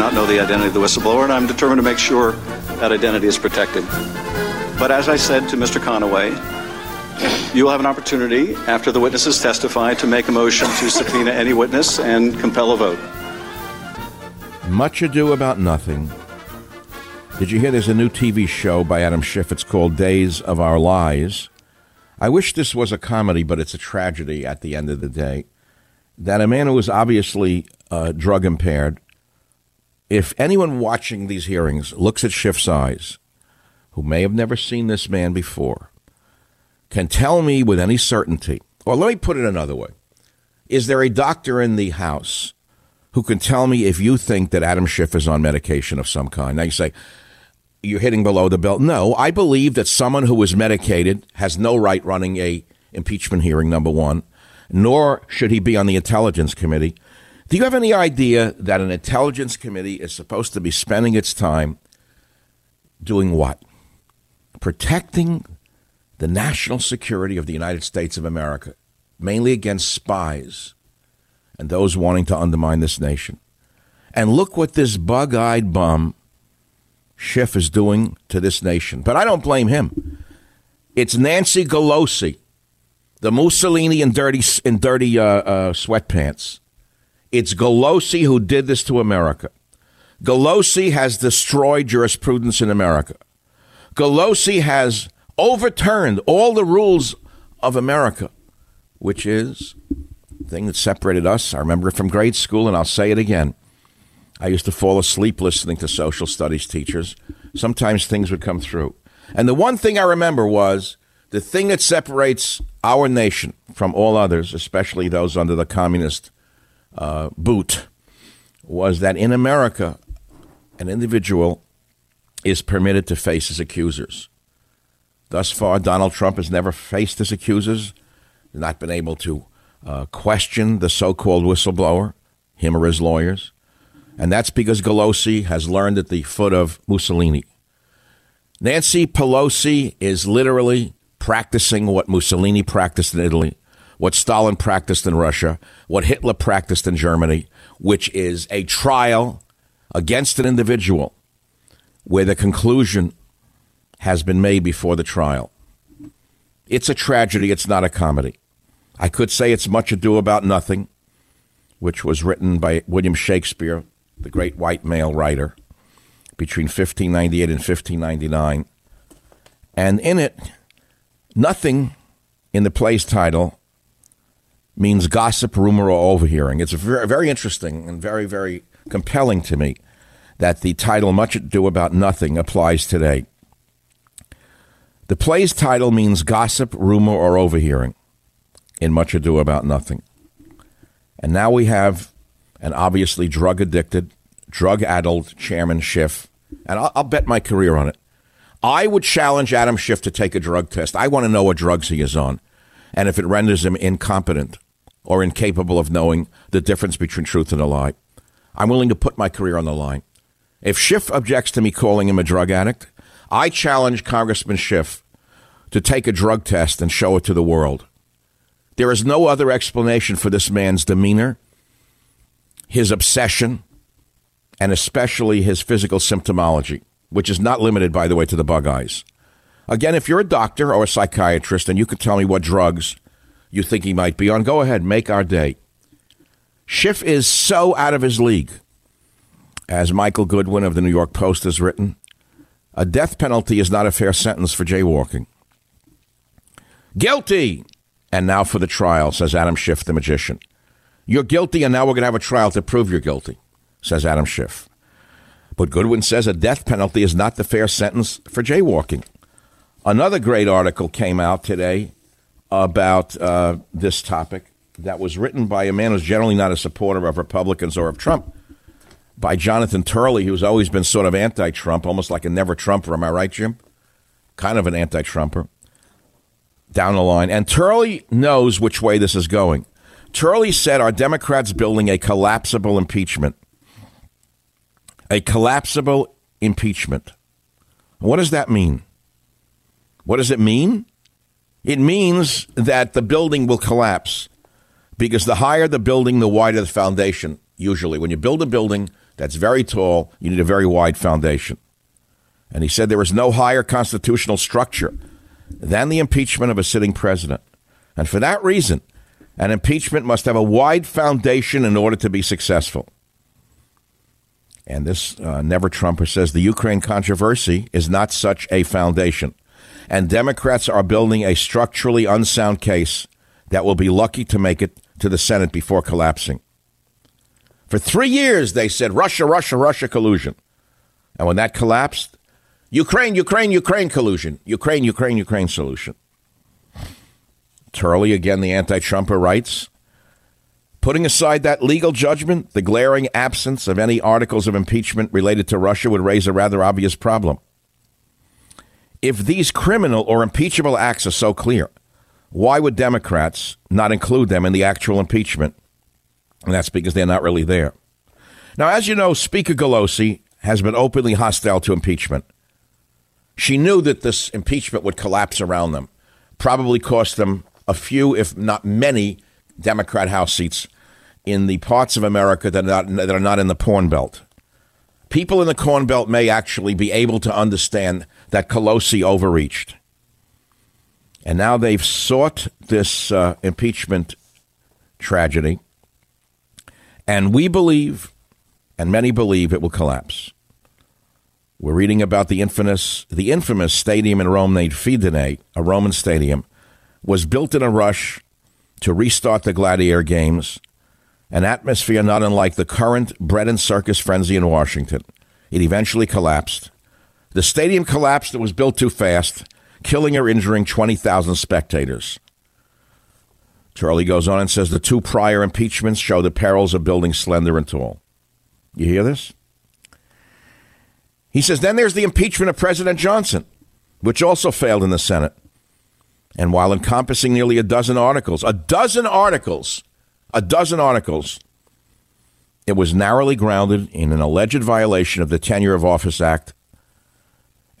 Not know the identity of the whistleblower, and I'm determined to make sure that identity is protected. But as I said to Mr. Conaway, you will have an opportunity after the witnesses testify to make a motion to subpoena any witness and compel a vote. Much ado about nothing. Did you hear there's a new TV show by Adam Schiff? It's called Days of Our Lives. I wish this was a comedy, but it's a tragedy at the end of the day. That a man who was obviously uh, drug impaired if anyone watching these hearings looks at Schiff's eyes, who may have never seen this man before, can tell me with any certainty, or let me put it another way is there a doctor in the house who can tell me if you think that Adam Schiff is on medication of some kind? Now you say, you're hitting below the belt. No, I believe that someone who is medicated has no right running a impeachment hearing, number one, nor should he be on the Intelligence Committee. Do you have any idea that an intelligence committee is supposed to be spending its time doing what? Protecting the national security of the United States of America, mainly against spies and those wanting to undermine this nation. And look what this bug eyed bum Schiff is doing to this nation. But I don't blame him. It's Nancy Pelosi, the Mussolini in dirty, in dirty uh, uh, sweatpants it's Pelosi who did this to America. Pelosi has destroyed jurisprudence in America. Pelosi has overturned all the rules of America, which is the thing that separated us. I remember it from grade school, and I'll say it again. I used to fall asleep listening to social studies teachers. Sometimes things would come through. And the one thing I remember was the thing that separates our nation from all others, especially those under the communist uh, boot was that in America, an individual is permitted to face his accusers. Thus far, Donald Trump has never faced his accusers, not been able to uh, question the so called whistleblower, him or his lawyers. And that's because Pelosi has learned at the foot of Mussolini. Nancy Pelosi is literally practicing what Mussolini practiced in Italy what Stalin practiced in Russia, what Hitler practiced in Germany, which is a trial against an individual where the conclusion has been made before the trial. It's a tragedy, it's not a comedy. I could say it's much ado about nothing, which was written by William Shakespeare, the great white male writer, between 1598 and 1599. And in it, Nothing in the play's title means gossip, rumor, or overhearing. It's very, very interesting and very, very compelling to me that the title Much Ado About Nothing applies today. The play's title means gossip, rumor, or overhearing in Much Ado About Nothing. And now we have an obviously drug addicted, drug addled Chairman Schiff, and I'll, I'll, bet my career on it. I would challenge Adam Schiff to take a drug test. I want to know what drugs he is on and if it renders him incompetent or incapable of knowing the difference between truth and a lie. I'm willing to put my career on the line. If Schiff objects to me calling him a drug addict, I challenge Congressman Schiff to take a drug test and show it to the world. There is no other explanation for this man's demeanor, his obsession, and especially his physical symptomology, which is not limited, by the way, to the bug eyes. Again, if you're a doctor or a psychiatrist and you can tell me what drugs you think he might be on, go ahead, make our day. Schiff is so out of his league. As Michael Goodwin of the New York Post has written, a death penalty is not a fair sentence for jaywalking. Guilty! And now for the trial, says Adam Schiff, the magician. You're guilty, and now we're going to have a trial to prove you're guilty, says Adam Schiff. But Goodwin says a death penalty is not the fair sentence for jaywalking. Another great article came out today about uh, this topic that was written by a man who's generally not a supporter of Republicans or of Trump by Jonathan Turley, who's always been sort of anti Trump, almost like a never Trumper. Am I right, Jim? Kind of an anti Trumper down the line. And Turley knows which way this is going. Turley said, Are Democrats building a collapsible impeachment? A collapsible impeachment. What does that mean? What does it mean? It means that the building will collapse because the higher the building, the wider the foundation. Usually, when you build a building, that's very tall. You need a very wide foundation. And he said there is no higher constitutional structure than the impeachment of a sitting president. And for that reason, an impeachment must have a wide foundation in order to be successful. And this uh, never Trumper says the Ukraine controversy is not such a foundation. And Democrats are building a structurally unsound case that will be lucky to make it to the Senate before collapsing. For three years, they said Russia, Russia, Russia collusion. And when that collapsed, Ukraine, Ukraine, Ukraine collusion. Ukraine, Ukraine, Ukraine solution. Turley, again, the anti Trumper, writes Putting aside that legal judgment, the glaring absence of any articles of impeachment related to Russia would raise a rather obvious problem. If these criminal or impeachable acts are so clear, why would Democrats not include them in the actual impeachment and that's because they're not really there. Now, as you know, Speaker Pelosi has been openly hostile to impeachment. She knew that this impeachment would collapse around them, probably cost them a few, if not many, Democrat House seats in the parts of America that are not, that are not in the Corn Belt. People in the Corn Belt may actually be able to understand that Pelosi overreached. And now they've sought this uh, impeachment tragedy and we believe, and many believe, it will collapse. We're reading about the infamous, the infamous stadium in Rome named Fidense, a Roman stadium, was built in a rush to restart the gladiator games, an atmosphere not unlike the current bread and circus frenzy in Washington. It eventually collapsed. The stadium collapsed. It was built too fast, killing or injuring 20,000 spectators. Turley goes on and says the two prior impeachments show the perils of building slender and tall. You hear this? He says, then there's the impeachment of President Johnson, which also failed in the Senate. And while encompassing nearly a dozen articles, a dozen articles, a dozen articles, it was narrowly grounded in an alleged violation of the Tenure of Office Act.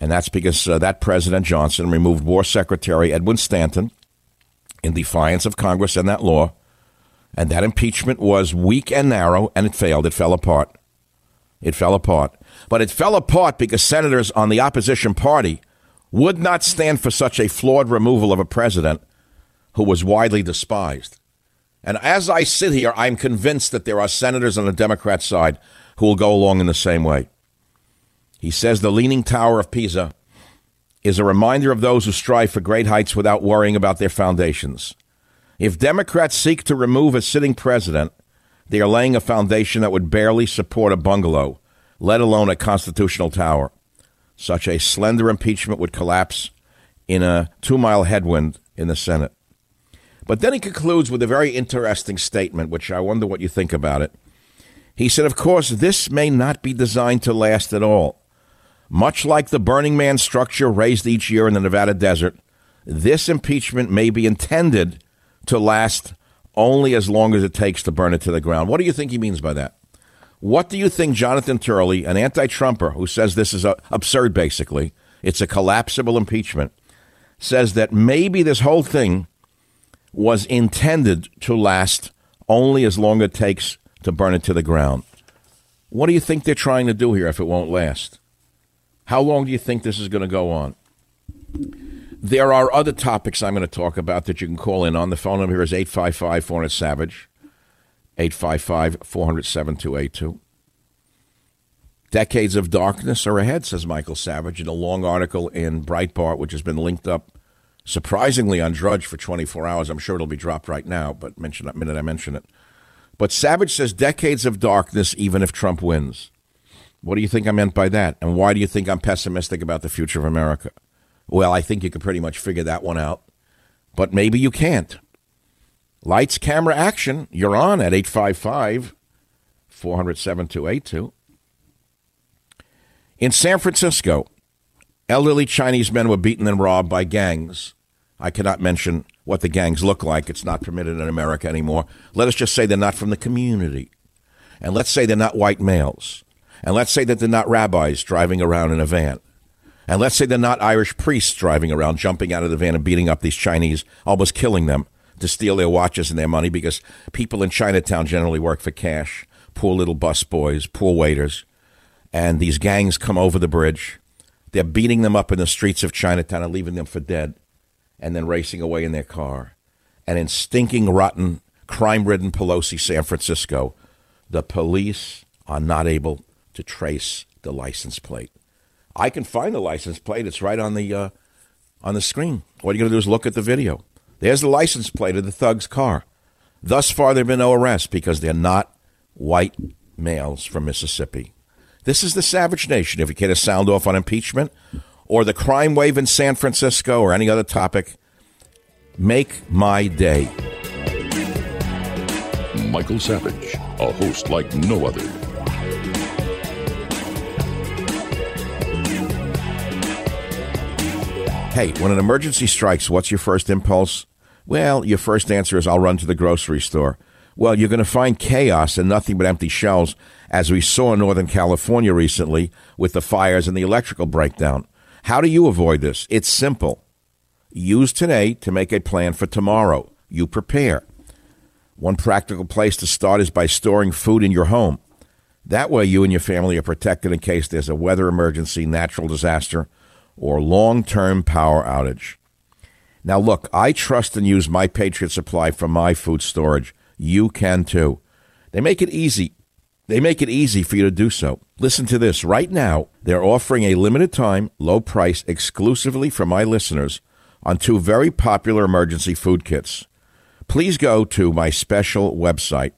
And that's because uh, that President Johnson removed War Secretary Edwin Stanton in defiance of Congress and that law. And that impeachment was weak and narrow, and it failed. It fell apart. It fell apart. But it fell apart because senators on the opposition party would not stand for such a flawed removal of a president who was widely despised. And as I sit here, I'm convinced that there are senators on the Democrat side who will go along in the same way. He says the Leaning Tower of Pisa is a reminder of those who strive for great heights without worrying about their foundations. If Democrats seek to remove a sitting president, they are laying a foundation that would barely support a bungalow, let alone a constitutional tower. Such a slender impeachment would collapse in a two mile headwind in the Senate. But then he concludes with a very interesting statement, which I wonder what you think about it. He said, Of course, this may not be designed to last at all. Much like the Burning Man structure raised each year in the Nevada desert, this impeachment may be intended to last only as long as it takes to burn it to the ground. What do you think he means by that? What do you think Jonathan Turley, an anti Trumper who says this is absurd, basically, it's a collapsible impeachment, says that maybe this whole thing was intended to last only as long as it takes to burn it to the ground. What do you think they're trying to do here if it won't last? How long do you think this is going to go on? There are other topics I'm going to talk about that you can call in on. The phone number here is 855 400 Savage, 855 400 7282. Decades of darkness are ahead, says Michael Savage in a long article in Breitbart, which has been linked up surprisingly on Drudge for 24 hours. I'm sure it'll be dropped right now, but mention that minute I mention it. But Savage says decades of darkness, even if Trump wins. What do you think I meant by that? And why do you think I'm pessimistic about the future of America? Well, I think you could pretty much figure that one out, but maybe you can't. Lights, camera, action. You're on at 855 400 7282. In San Francisco, elderly Chinese men were beaten and robbed by gangs. I cannot mention what the gangs look like. It's not permitted in America anymore. Let us just say they're not from the community. And let's say they're not white males. And let's say that they're not rabbis driving around in a van. And let's say they're not Irish priests driving around, jumping out of the van and beating up these Chinese, almost killing them to steal their watches and their money because people in Chinatown generally work for cash. Poor little bus boys, poor waiters. And these gangs come over the bridge. They're beating them up in the streets of Chinatown and leaving them for dead and then racing away in their car. And in stinking, rotten, crime ridden Pelosi, San Francisco, the police are not able to trace the license plate. I can find the license plate. It's right on the uh, on the screen. What you're going to do is look at the video. There's the license plate of the thug's car. Thus far, there have been no arrests because they're not white males from Mississippi. This is the savage nation. If you care to sound off on impeachment or the crime wave in San Francisco or any other topic, make my day. Michael Savage, a host like no other. Hey, when an emergency strikes, what's your first impulse? Well, your first answer is I'll run to the grocery store. Well, you're going to find chaos and nothing but empty shelves, as we saw in Northern California recently with the fires and the electrical breakdown. How do you avoid this? It's simple. Use today to make a plan for tomorrow. You prepare. One practical place to start is by storing food in your home. That way, you and your family are protected in case there's a weather emergency, natural disaster, or long term power outage. Now, look, I trust and use My Patriot Supply for my food storage. You can too. They make it easy. They make it easy for you to do so. Listen to this. Right now, they're offering a limited time, low price exclusively for my listeners on two very popular emergency food kits. Please go to my special website,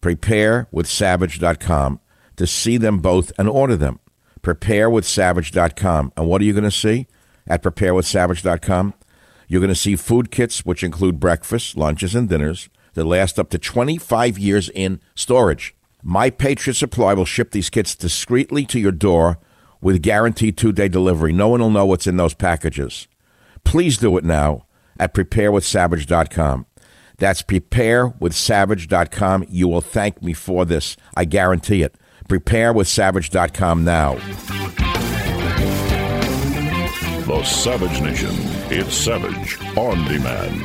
preparewithsavage.com, to see them both and order them preparewithsavage.com. And what are you going to see at preparewithsavage.com? You're going to see food kits, which include breakfast, lunches, and dinners that last up to 25 years in storage. My Patriot Supply will ship these kits discreetly to your door with guaranteed two day delivery. No one will know what's in those packages. Please do it now at preparewithsavage.com. That's preparewithsavage.com. You will thank me for this. I guarantee it. Preparewithsavage.com now. The Savage Nation. It's Savage on demand.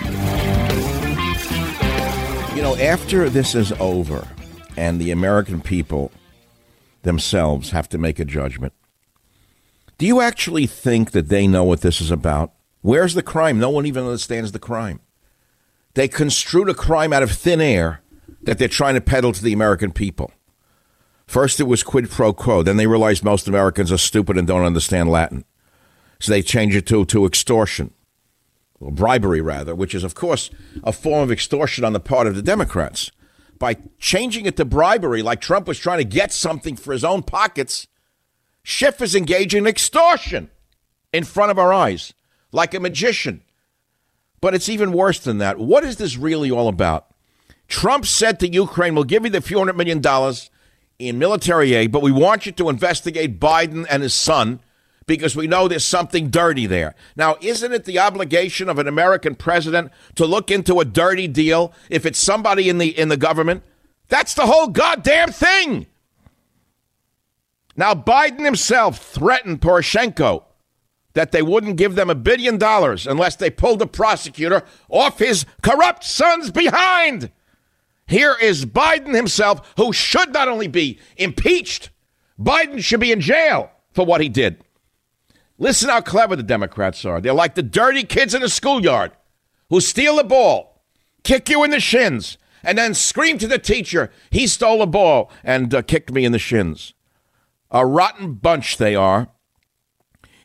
You know, after this is over and the American people themselves have to make a judgment, do you actually think that they know what this is about? Where's the crime? No one even understands the crime. They construed a crime out of thin air that they're trying to peddle to the American people. First, it was quid pro quo. Then they realized most Americans are stupid and don't understand Latin. So they change it to, to extortion, or bribery rather, which is, of course, a form of extortion on the part of the Democrats. By changing it to bribery, like Trump was trying to get something for his own pockets, Schiff is engaging in extortion in front of our eyes, like a magician. But it's even worse than that. What is this really all about? Trump said to Ukraine, We'll give you the few hundred million dollars in military aid, but we want you to investigate Biden and his son because we know there's something dirty there. Now, isn't it the obligation of an American president to look into a dirty deal if it's somebody in the in the government? That's the whole goddamn thing. Now, Biden himself threatened Poroshenko that they wouldn't give them a billion dollars unless they pulled the prosecutor off his corrupt son's behind. Here is Biden himself, who should not only be impeached, Biden should be in jail for what he did. Listen how clever the Democrats are. They're like the dirty kids in a schoolyard who steal the ball, kick you in the shins, and then scream to the teacher, he stole the ball and uh, kicked me in the shins. A rotten bunch they are.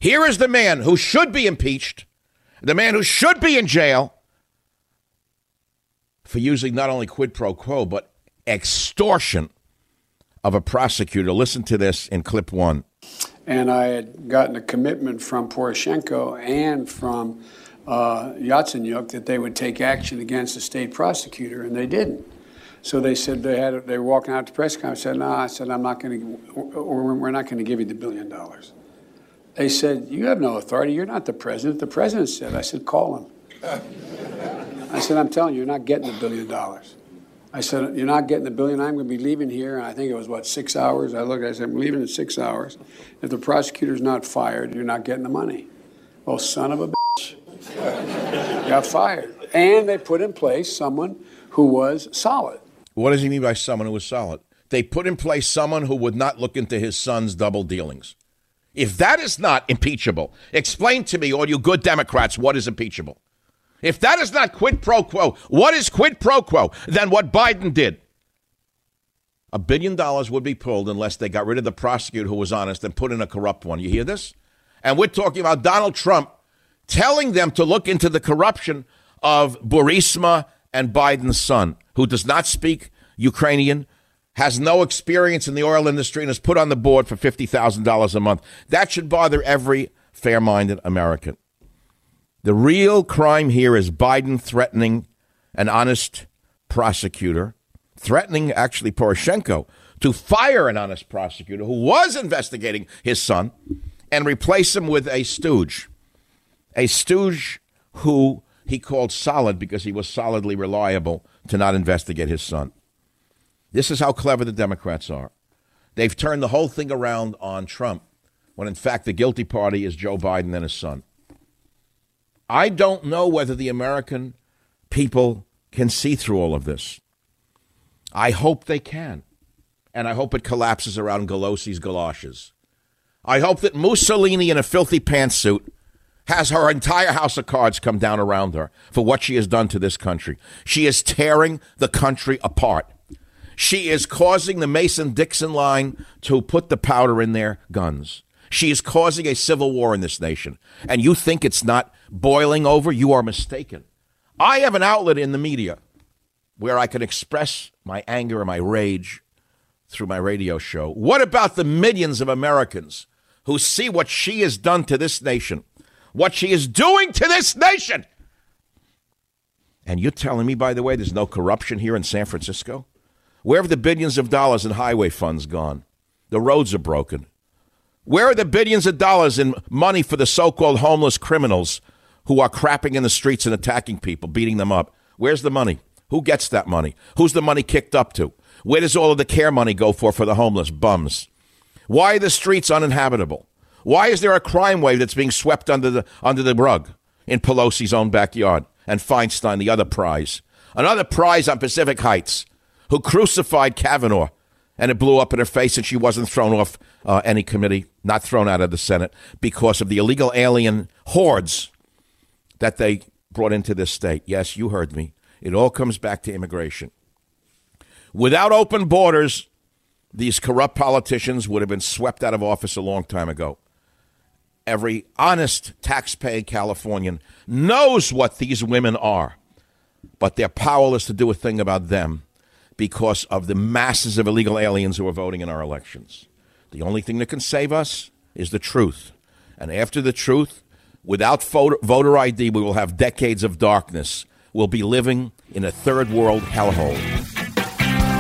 Here is the man who should be impeached, the man who should be in jail for using not only quid pro quo, but extortion of a prosecutor. Listen to this in clip one. And I had gotten a commitment from Poroshenko and from uh, Yatsenyuk that they would take action against the state prosecutor, and they didn't. So they said they had they were walking out to press conference. I said, "No," I said, "I'm not going to, or we're not going to give you the billion dollars." They said, You have no authority. You're not the president. The president said, I said, Call him. I said, I'm telling you, you're not getting the billion dollars. I said, You're not getting the billion. I'm going to be leaving here. And I think it was, what, six hours? I looked, I said, I'm leaving in six hours. If the prosecutor's not fired, you're not getting the money. Well, son of a bitch. got fired. And they put in place someone who was solid. What does he mean by someone who was solid? They put in place someone who would not look into his son's double dealings. If that is not impeachable, explain to me, all you good Democrats, what is impeachable. If that is not quid pro quo, what is quid pro quo than what Biden did? A billion dollars would be pulled unless they got rid of the prosecutor who was honest and put in a corrupt one. You hear this? And we're talking about Donald Trump telling them to look into the corruption of Burisma and Biden's son, who does not speak Ukrainian, has no experience in the oil industry and is put on the board for $50,000 a month. That should bother every fair minded American. The real crime here is Biden threatening an honest prosecutor, threatening actually Poroshenko to fire an honest prosecutor who was investigating his son and replace him with a stooge. A stooge who he called solid because he was solidly reliable to not investigate his son. This is how clever the Democrats are. They've turned the whole thing around on Trump when in fact the guilty party is Joe Biden and his son. I don't know whether the American people can see through all of this. I hope they can. And I hope it collapses around Pelosi's galoshes. I hope that Mussolini in a filthy pantsuit has her entire house of cards come down around her for what she has done to this country. She is tearing the country apart. She is causing the Mason Dixon line to put the powder in their guns. She is causing a civil war in this nation. And you think it's not boiling over? You are mistaken. I have an outlet in the media where I can express my anger and my rage through my radio show. What about the millions of Americans who see what she has done to this nation? What she is doing to this nation? And you're telling me, by the way, there's no corruption here in San Francisco? Where have the billions of dollars in highway funds gone? The roads are broken. Where are the billions of dollars in money for the so called homeless criminals who are crapping in the streets and attacking people, beating them up? Where's the money? Who gets that money? Who's the money kicked up to? Where does all of the care money go for for the homeless bums? Why are the streets uninhabitable? Why is there a crime wave that's being swept under the under the rug in Pelosi's own backyard and Feinstein, the other prize? Another prize on Pacific Heights who crucified Kavanaugh, and it blew up in her face, and she wasn't thrown off uh, any committee, not thrown out of the Senate because of the illegal alien hordes that they brought into this state. Yes, you heard me. It all comes back to immigration. Without open borders, these corrupt politicians would have been swept out of office a long time ago. every honest taxpaying Californian knows what these women are, but they're powerless to do a thing about them because of the masses of illegal aliens who are voting in our elections. The only thing that can save us is the truth. And after the truth, without voter ID, we will have decades of darkness. We'll be living in a third world hellhole.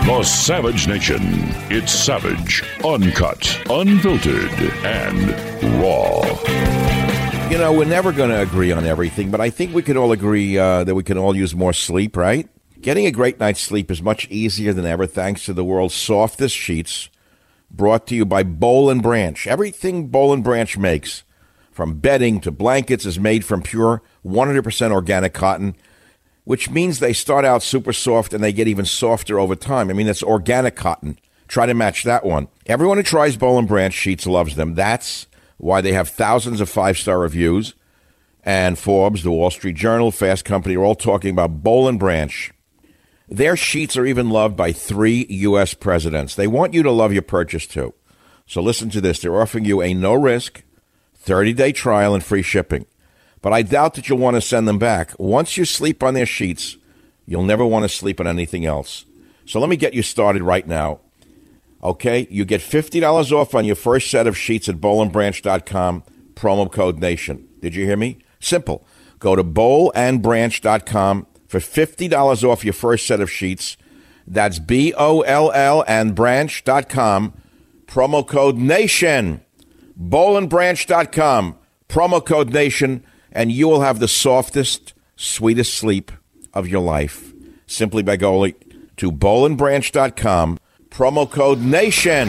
The Savage Nation. It's savage, uncut, unfiltered, and raw. You know, we're never going to agree on everything, but I think we can all agree uh, that we can all use more sleep, right? Getting a great night's sleep is much easier than ever thanks to the world's softest sheets brought to you by Boll and Branch. Everything Boll and Branch makes, from bedding to blankets, is made from pure 100% organic cotton which means they start out super soft and they get even softer over time. I mean, that's organic cotton. Try to match that one. Everyone who tries Boll and Branch sheets loves them. That's why they have thousands of five star reviews. And Forbes, the Wall Street Journal, Fast Company are all talking about Boll and Branch. Their sheets are even loved by three U.S. presidents. They want you to love your purchase too. So listen to this. They're offering you a no risk, 30 day trial and free shipping but I doubt that you'll want to send them back. Once you sleep on their sheets, you'll never want to sleep on anything else. So let me get you started right now. Okay, you get $50 off on your first set of sheets at bollandbranch.com, promo code NATION. Did you hear me? Simple. Go to bollandbranch.com for $50 off your first set of sheets. That's B O L L and branch.com, promo code NATION. Bollandbranch.com, promo code NATION and you will have the softest, sweetest sleep of your life simply by going to bollandbranch.com, promo code NATION.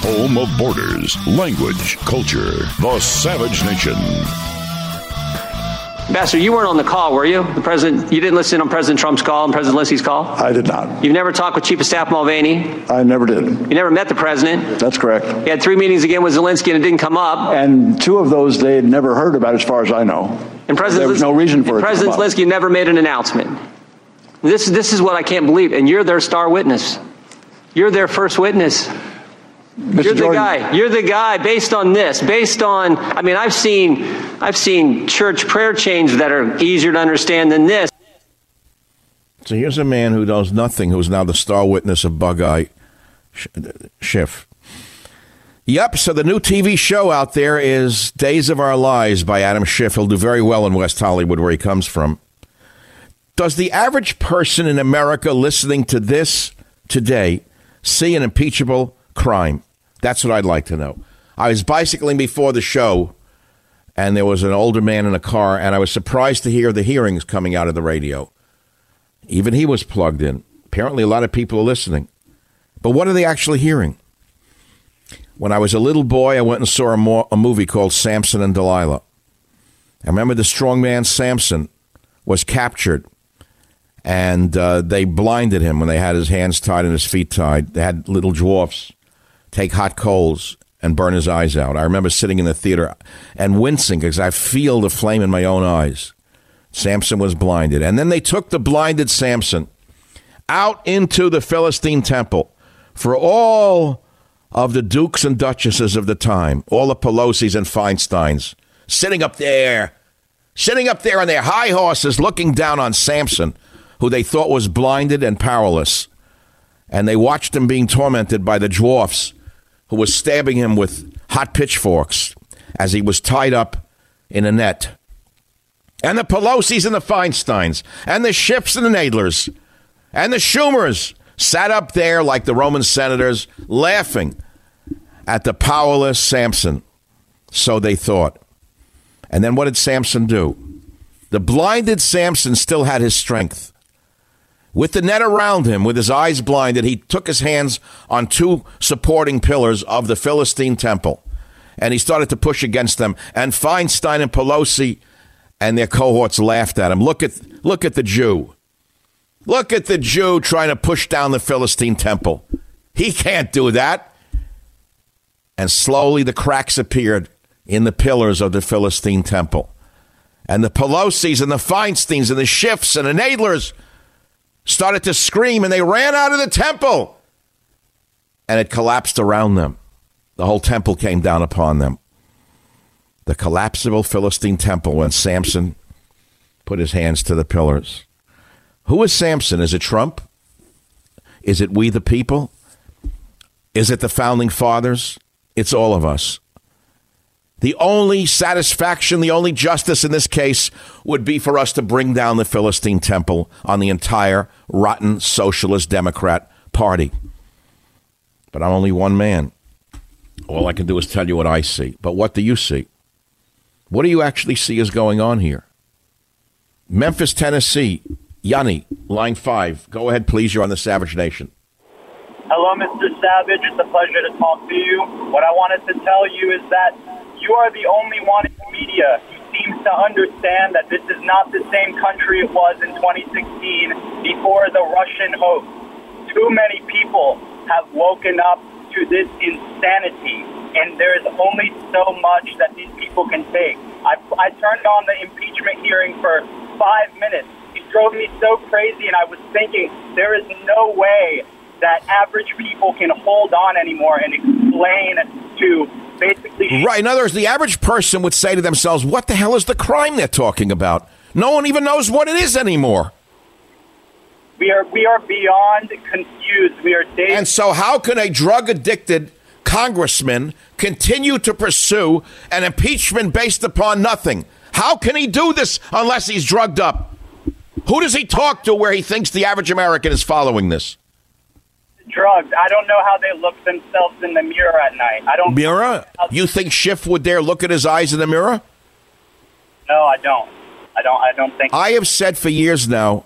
Home of borders, language, culture, the Savage Nation. Ambassador, you weren't on the call, were you? The president, you didn't listen on President Trump's call and President Zelensky's call. I did not. You've never talked with Chief of Staff Mulvaney. I never did. You never met the president. That's correct. You had three meetings again with Zelensky and it didn't come up. And two of those they had never heard about, as far as I know. And President there was no reason for it. President Zelensky never made an announcement. This this is what I can't believe, and you're their star witness. You're their first witness. Mr. You're Jordan, the guy. You're the guy based on this, based on I mean I've seen I've seen church prayer chains that are easier to understand than this. So here's a man who knows nothing who's now the star witness of Bug Eye Schiff. Yep, so the new TV show out there is Days of Our Lives by Adam Schiff. He'll do very well in West Hollywood, where he comes from. Does the average person in America listening to this today see an impeachable crime? That's what I'd like to know. I was bicycling before the show, and there was an older man in a car, and I was surprised to hear the hearings coming out of the radio. Even he was plugged in. Apparently, a lot of people are listening. But what are they actually hearing? When I was a little boy, I went and saw a, mo- a movie called Samson and Delilah. I remember the strong man Samson was captured, and uh, they blinded him when they had his hands tied and his feet tied. They had little dwarfs take hot coals and burn his eyes out. I remember sitting in the theater and wincing because I feel the flame in my own eyes. Samson was blinded. And then they took the blinded Samson out into the Philistine temple for all of the dukes and duchesses of the time, all the Pelosi's and Feinsteins, sitting up there, sitting up there on their high horses, looking down on Samson, who they thought was blinded and powerless. And they watched him being tormented by the dwarfs who was stabbing him with hot pitchforks as he was tied up in a net. And the Pelosi's and the Feinsteins, and the Schiffs and the Nadlers, and the Schumers sat up there like the Roman senators, laughing at the powerless Samson. So they thought. And then what did Samson do? The blinded Samson still had his strength. With the net around him, with his eyes blinded, he took his hands on two supporting pillars of the Philistine temple and he started to push against them. And Feinstein and Pelosi and their cohorts laughed at him. Look at, look at the Jew. Look at the Jew trying to push down the Philistine temple. He can't do that. And slowly the cracks appeared in the pillars of the Philistine temple. And the Pelosi's and the Feinsteins and the Schiffs and the Nadlers started to scream and they ran out of the temple. And it collapsed around them. The whole temple came down upon them. the collapsible Philistine temple when Samson put his hands to the pillars. Who is Samson? Is it Trump? Is it we the people? Is it the founding fathers? It's all of us. The only satisfaction, the only justice in this case would be for us to bring down the Philistine temple on the entire rotten socialist Democrat party. But I'm only one man. All I can do is tell you what I see. But what do you see? What do you actually see is going on here? Memphis, Tennessee. Yanni, line five. Go ahead, please. You're on the Savage Nation. Hello, Mr. Savage. It's a pleasure to talk to you. What I wanted to tell you is that you are the only one in the media who seems to understand that this is not the same country it was in 2016 before the Russian hoax. Too many people have woken up to this insanity, and there is only so much that these people can take. I, I turned on the impeachment hearing for five minutes. It drove me so crazy, and I was thinking there is no way that average people can hold on anymore and explain to basically. Right. In other words, the average person would say to themselves, what the hell is the crime they're talking about? No one even knows what it is anymore. We are we are beyond confused. We are And so, how can a drug addicted congressman continue to pursue an impeachment based upon nothing? How can he do this unless he's drugged up? Who does he talk to where he thinks the average American is following this? Drugs. I don't know how they look themselves in the mirror at night. I don't. Mirror? You think Schiff would dare look at his eyes in the mirror? No, I don't. I don't. I don't think. I have said for years now,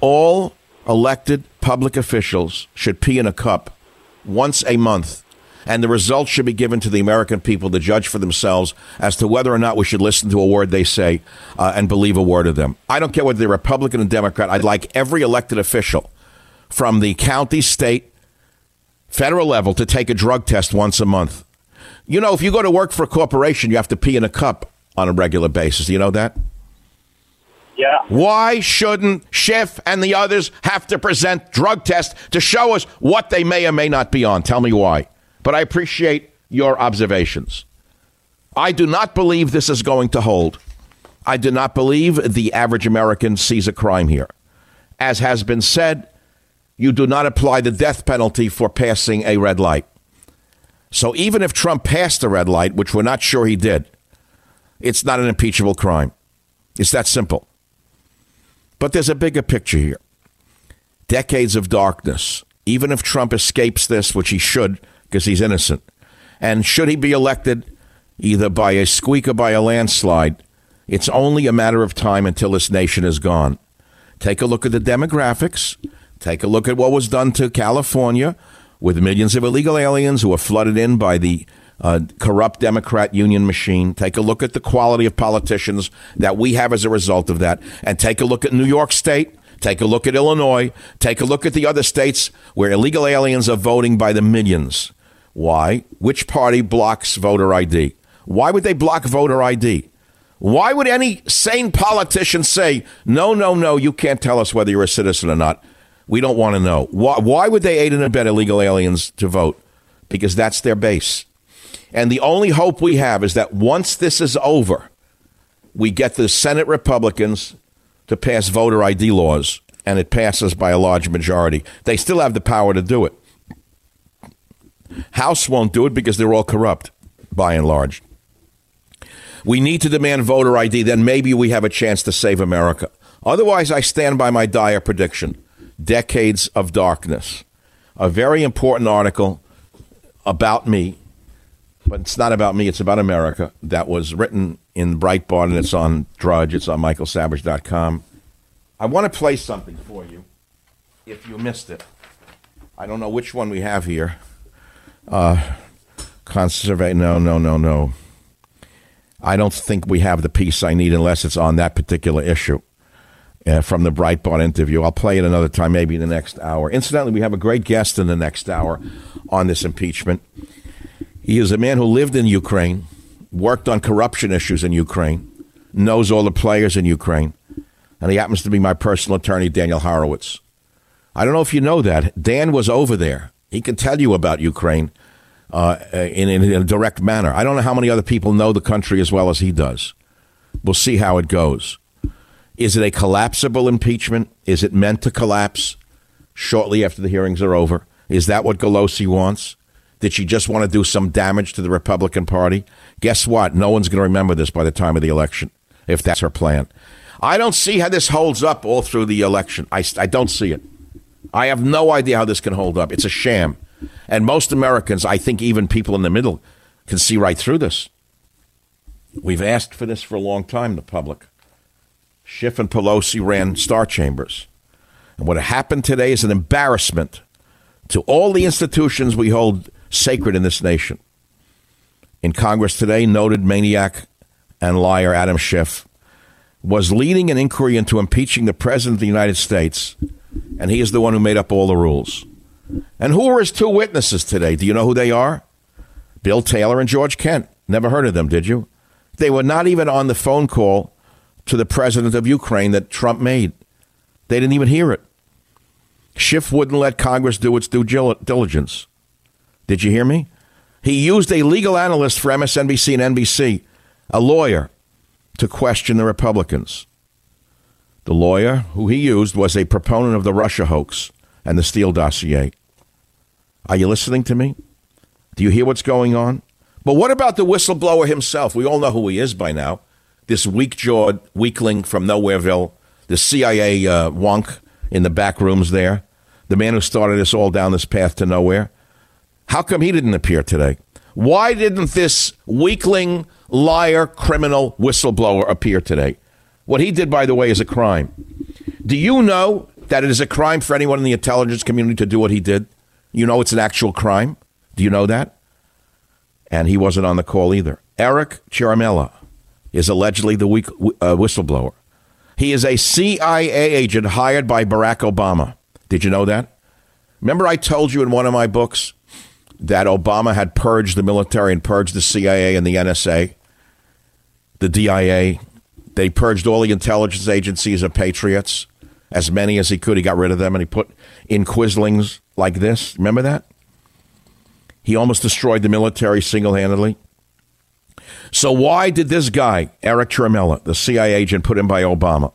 all elected public officials should pee in a cup once a month, and the results should be given to the American people to judge for themselves as to whether or not we should listen to a word they say uh, and believe a word of them. I don't care whether they're Republican or Democrat. I'd like every elected official from the county, state, federal level to take a drug test once a month. You know, if you go to work for a corporation, you have to pee in a cup on a regular basis. Do you know that? Yeah. Why shouldn't Schiff and the others have to present drug tests to show us what they may or may not be on? Tell me why. But I appreciate your observations. I do not believe this is going to hold. I do not believe the average American sees a crime here. As has been said, you do not apply the death penalty for passing a red light. So even if Trump passed the red light, which we're not sure he did, it's not an impeachable crime. It's that simple. But there's a bigger picture here. Decades of darkness. Even if Trump escapes this, which he should, because he's innocent, and should he be elected either by a squeak or by a landslide, it's only a matter of time until this nation is gone. Take a look at the demographics. Take a look at what was done to California with millions of illegal aliens who were flooded in by the uh, corrupt Democrat union machine. Take a look at the quality of politicians that we have as a result of that. And take a look at New York State. Take a look at Illinois. Take a look at the other states where illegal aliens are voting by the millions. Why? Which party blocks voter ID? Why would they block voter ID? Why would any sane politician say, no, no, no, you can't tell us whether you're a citizen or not? We don't want to know. Why, why would they aid and abet illegal aliens to vote? Because that's their base. And the only hope we have is that once this is over, we get the Senate Republicans to pass voter ID laws, and it passes by a large majority. They still have the power to do it. House won't do it because they're all corrupt, by and large. We need to demand voter ID, then maybe we have a chance to save America. Otherwise, I stand by my dire prediction decades of darkness. A very important article about me, but it's not about me, it's about America, that was written in Breitbart and it's on Drudge, it's on michaelsavage.com. I want to play something for you if you missed it. I don't know which one we have here. Uh, conservate, no, no, no, no. I don't think we have the piece I need unless it's on that particular issue uh, from the Breitbart interview. I'll play it another time, maybe in the next hour. Incidentally, we have a great guest in the next hour on this impeachment. He is a man who lived in Ukraine, worked on corruption issues in Ukraine, knows all the players in Ukraine, and he happens to be my personal attorney, Daniel Horowitz. I don't know if you know that. Dan was over there. He can tell you about Ukraine. uh, in, in a direct manner. I don't know how many other people know the country as well as he does. We'll see how it goes. Is it a collapsible impeachment? Is it meant to collapse shortly after the hearings are over? Is that what Pelosi wants? Did she just want to do some damage to the Republican Party? Guess what? No one's going to remember this by the time of the election, if that's her plan. I don't see how this holds up all through the election. I, I don't see it. I have no idea how this can hold up. It's a sham. And most Americans, I think even people in the middle, can see right through this. We've asked for this for a long time, the public. Schiff and Pelosi ran Star Chambers. And what happened today is an embarrassment to all the institutions we hold sacred in this nation. In Congress today, noted maniac and liar Adam Schiff was leading an inquiry into impeaching the President of the United States, and he is the one who made up all the rules. And who are his two witnesses today? Do you know who they are? Bill Taylor and George Kent. Never heard of them, did you? They were not even on the phone call to the president of Ukraine that Trump made. They didn't even hear it. Schiff wouldn't let Congress do its due diligence. Did you hear me? He used a legal analyst for MSNBC and NBC, a lawyer, to question the Republicans. The lawyer who he used was a proponent of the Russia hoax and the Steele dossier. Are you listening to me? Do you hear what's going on? But what about the whistleblower himself? We all know who he is by now. This weak jawed weakling from Nowhereville, the CIA uh, wonk in the back rooms there, the man who started us all down this path to nowhere. How come he didn't appear today? Why didn't this weakling, liar, criminal whistleblower appear today? What he did, by the way, is a crime. Do you know that it is a crime for anyone in the intelligence community to do what he did? You know it's an actual crime? Do you know that? And he wasn't on the call either. Eric Ciaramella is allegedly the weak, uh, whistleblower. He is a CIA agent hired by Barack Obama. Did you know that? Remember, I told you in one of my books that Obama had purged the military and purged the CIA and the NSA, the DIA. They purged all the intelligence agencies of patriots, as many as he could. He got rid of them and he put in quislings like this. Remember that? He almost destroyed the military single handedly. So why did this guy, Eric Ciaramella, the CIA agent put in by Obama,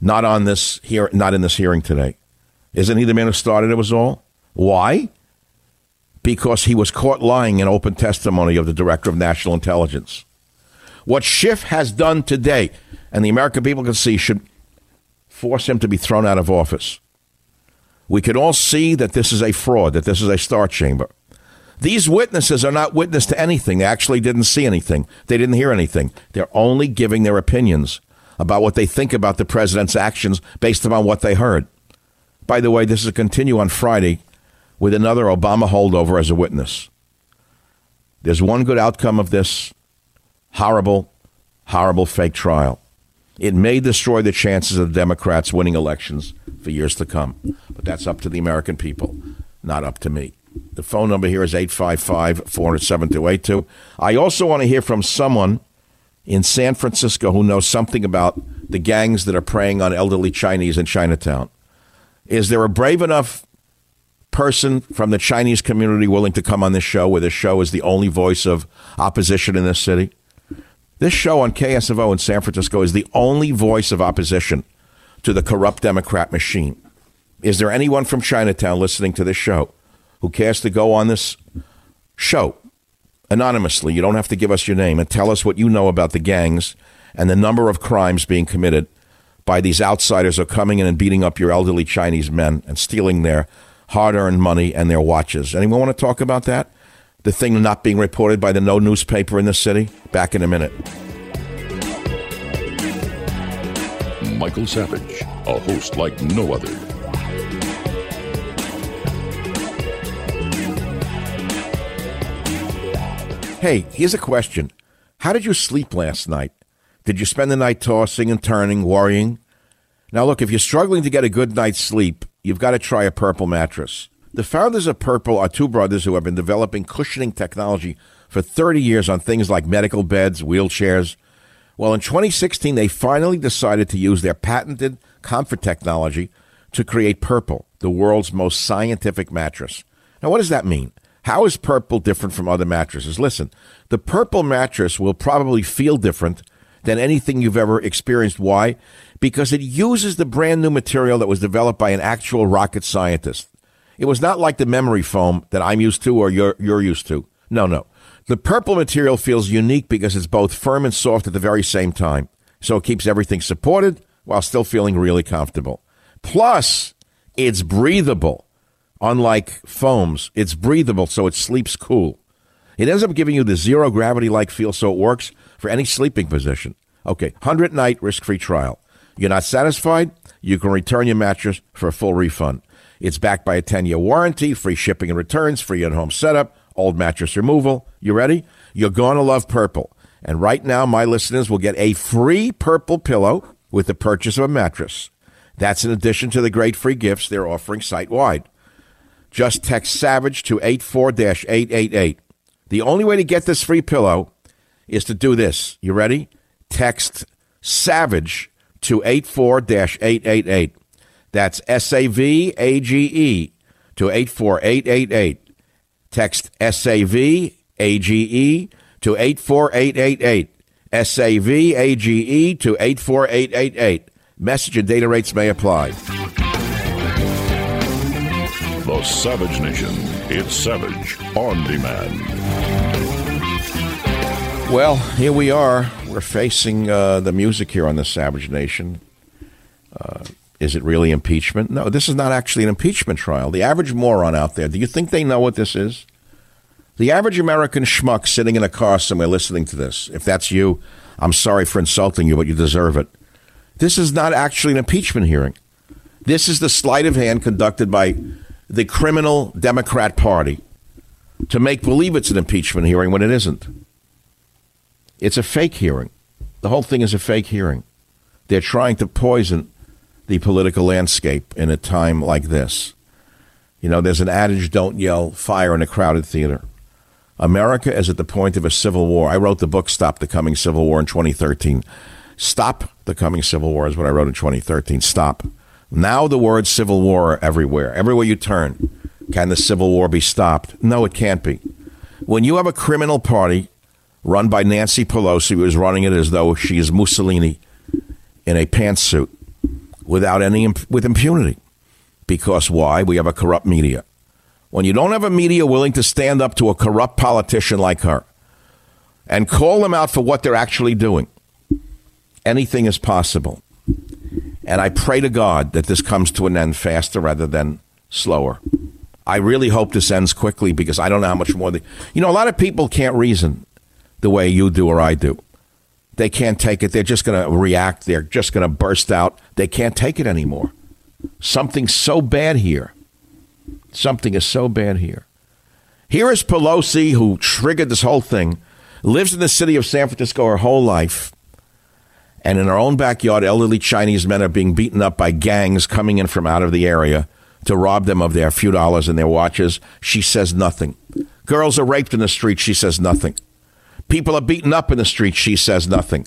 not on this here, not in this hearing today? Isn't he the man who started it was all? Why? Because he was caught lying in open testimony of the director of national intelligence. What Schiff has done today, and the American people can see, should force him to be thrown out of office. We can all see that this is a fraud, that this is a star chamber. These witnesses are not witness to anything. They actually didn't see anything. They didn't hear anything. They're only giving their opinions about what they think about the president's actions based upon what they heard. By the way, this is a continue on Friday with another Obama holdover as a witness. There's one good outcome of this horrible, horrible fake trial. It may destroy the chances of the Democrats winning elections for years to come. But that's up to the American people, not up to me. The phone number here is 855 407 282. I also want to hear from someone in San Francisco who knows something about the gangs that are preying on elderly Chinese in Chinatown. Is there a brave enough person from the Chinese community willing to come on this show where this show is the only voice of opposition in this city? This show on KSFO in San Francisco is the only voice of opposition to the corrupt Democrat machine. Is there anyone from Chinatown listening to this show who cares to go on this show anonymously? You don't have to give us your name and tell us what you know about the gangs and the number of crimes being committed by these outsiders who are coming in and beating up your elderly Chinese men and stealing their hard earned money and their watches. Anyone want to talk about that? The thing not being reported by the no newspaper in the city? Back in a minute. Michael Savage, a host like no other. Hey, here's a question. How did you sleep last night? Did you spend the night tossing and turning, worrying? Now, look, if you're struggling to get a good night's sleep, you've got to try a purple mattress. The founders of Purple are two brothers who have been developing cushioning technology for 30 years on things like medical beds, wheelchairs. Well, in 2016, they finally decided to use their patented comfort technology to create Purple, the world's most scientific mattress. Now, what does that mean? How is purple different from other mattresses? Listen, the purple mattress will probably feel different than anything you've ever experienced. Why? Because it uses the brand new material that was developed by an actual rocket scientist. It was not like the memory foam that I'm used to or you're, you're used to. No, no. The purple material feels unique because it's both firm and soft at the very same time. So it keeps everything supported while still feeling really comfortable. Plus, it's breathable. Unlike foams, it's breathable so it sleeps cool. It ends up giving you the zero gravity like feel so it works for any sleeping position. Okay, 100 night risk free trial. You're not satisfied? You can return your mattress for a full refund. It's backed by a 10 year warranty, free shipping and returns, free at home setup, old mattress removal. You ready? You're going to love purple. And right now, my listeners will get a free purple pillow with the purchase of a mattress. That's in addition to the great free gifts they're offering site wide. Just text SAVAGE to 84 888. The only way to get this free pillow is to do this. You ready? Text SAVAGE to 84 888. That's S A V A G E to 84888. Text S A V A G E to 84888. S A V A G E to 84888. Message and data rates may apply. The Savage Nation. It's Savage on demand. Well, here we are. We're facing uh, the music here on the Savage Nation. Uh, is it really impeachment? No, this is not actually an impeachment trial. The average moron out there, do you think they know what this is? The average American schmuck sitting in a car somewhere listening to this, if that's you, I'm sorry for insulting you, but you deserve it. This is not actually an impeachment hearing. This is the sleight of hand conducted by the criminal Democrat Party to make believe it's an impeachment hearing when it isn't. It's a fake hearing. The whole thing is a fake hearing. They're trying to poison the political landscape in a time like this. You know, there's an adage don't yell fire in a crowded theater. America is at the point of a civil war. I wrote the book Stop the Coming Civil War in 2013. Stop the Coming Civil War is what I wrote in 2013. Stop. Now the word civil war everywhere. Everywhere you turn. Can the civil war be stopped? No, it can't be. When you have a criminal party run by Nancy Pelosi, who is running it as though she is Mussolini in a pantsuit without any with impunity. Because why? We have a corrupt media. When you don't have a media willing to stand up to a corrupt politician like her and call them out for what they're actually doing, anything is possible. And I pray to God that this comes to an end faster rather than slower. I really hope this ends quickly because I don't know how much more. The, you know, a lot of people can't reason the way you do or I do. They can't take it. They're just going to react. They're just going to burst out. They can't take it anymore. Something's so bad here. Something is so bad here. Here is Pelosi, who triggered this whole thing, lives in the city of San Francisco her whole life, and in our own backyard, elderly Chinese men are being beaten up by gangs coming in from out of the area to rob them of their few dollars and their watches. She says nothing. Girls are raped in the street. She says nothing. People are beaten up in the street. She says nothing.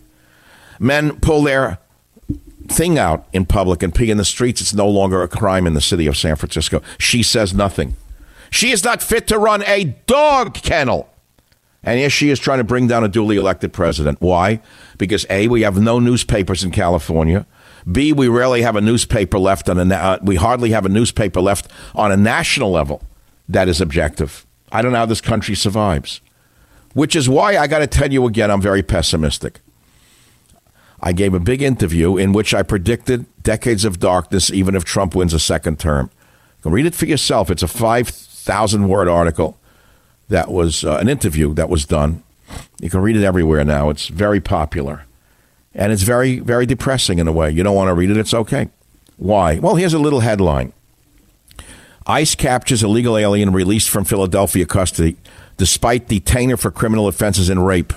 Men pull their thing out in public and pee in the streets. It's no longer a crime in the city of San Francisco. She says nothing. She is not fit to run a dog kennel. And here she is trying to bring down a duly elected president. Why? Because A, we have no newspapers in California. B, we rarely have a newspaper left on a, uh, we hardly have a newspaper left on a national level that is objective. I don't know how this country survives. Which is why I got to tell you again, I'm very pessimistic. I gave a big interview in which I predicted decades of darkness even if Trump wins a second term. Read it for yourself. It's a 5,000 word article that was uh, an interview that was done. You can read it everywhere now. It's very popular. And it's very, very depressing in a way. You don't want to read it, it's okay. Why? Well, here's a little headline ICE captures illegal alien released from Philadelphia custody despite detainer for criminal offenses and rape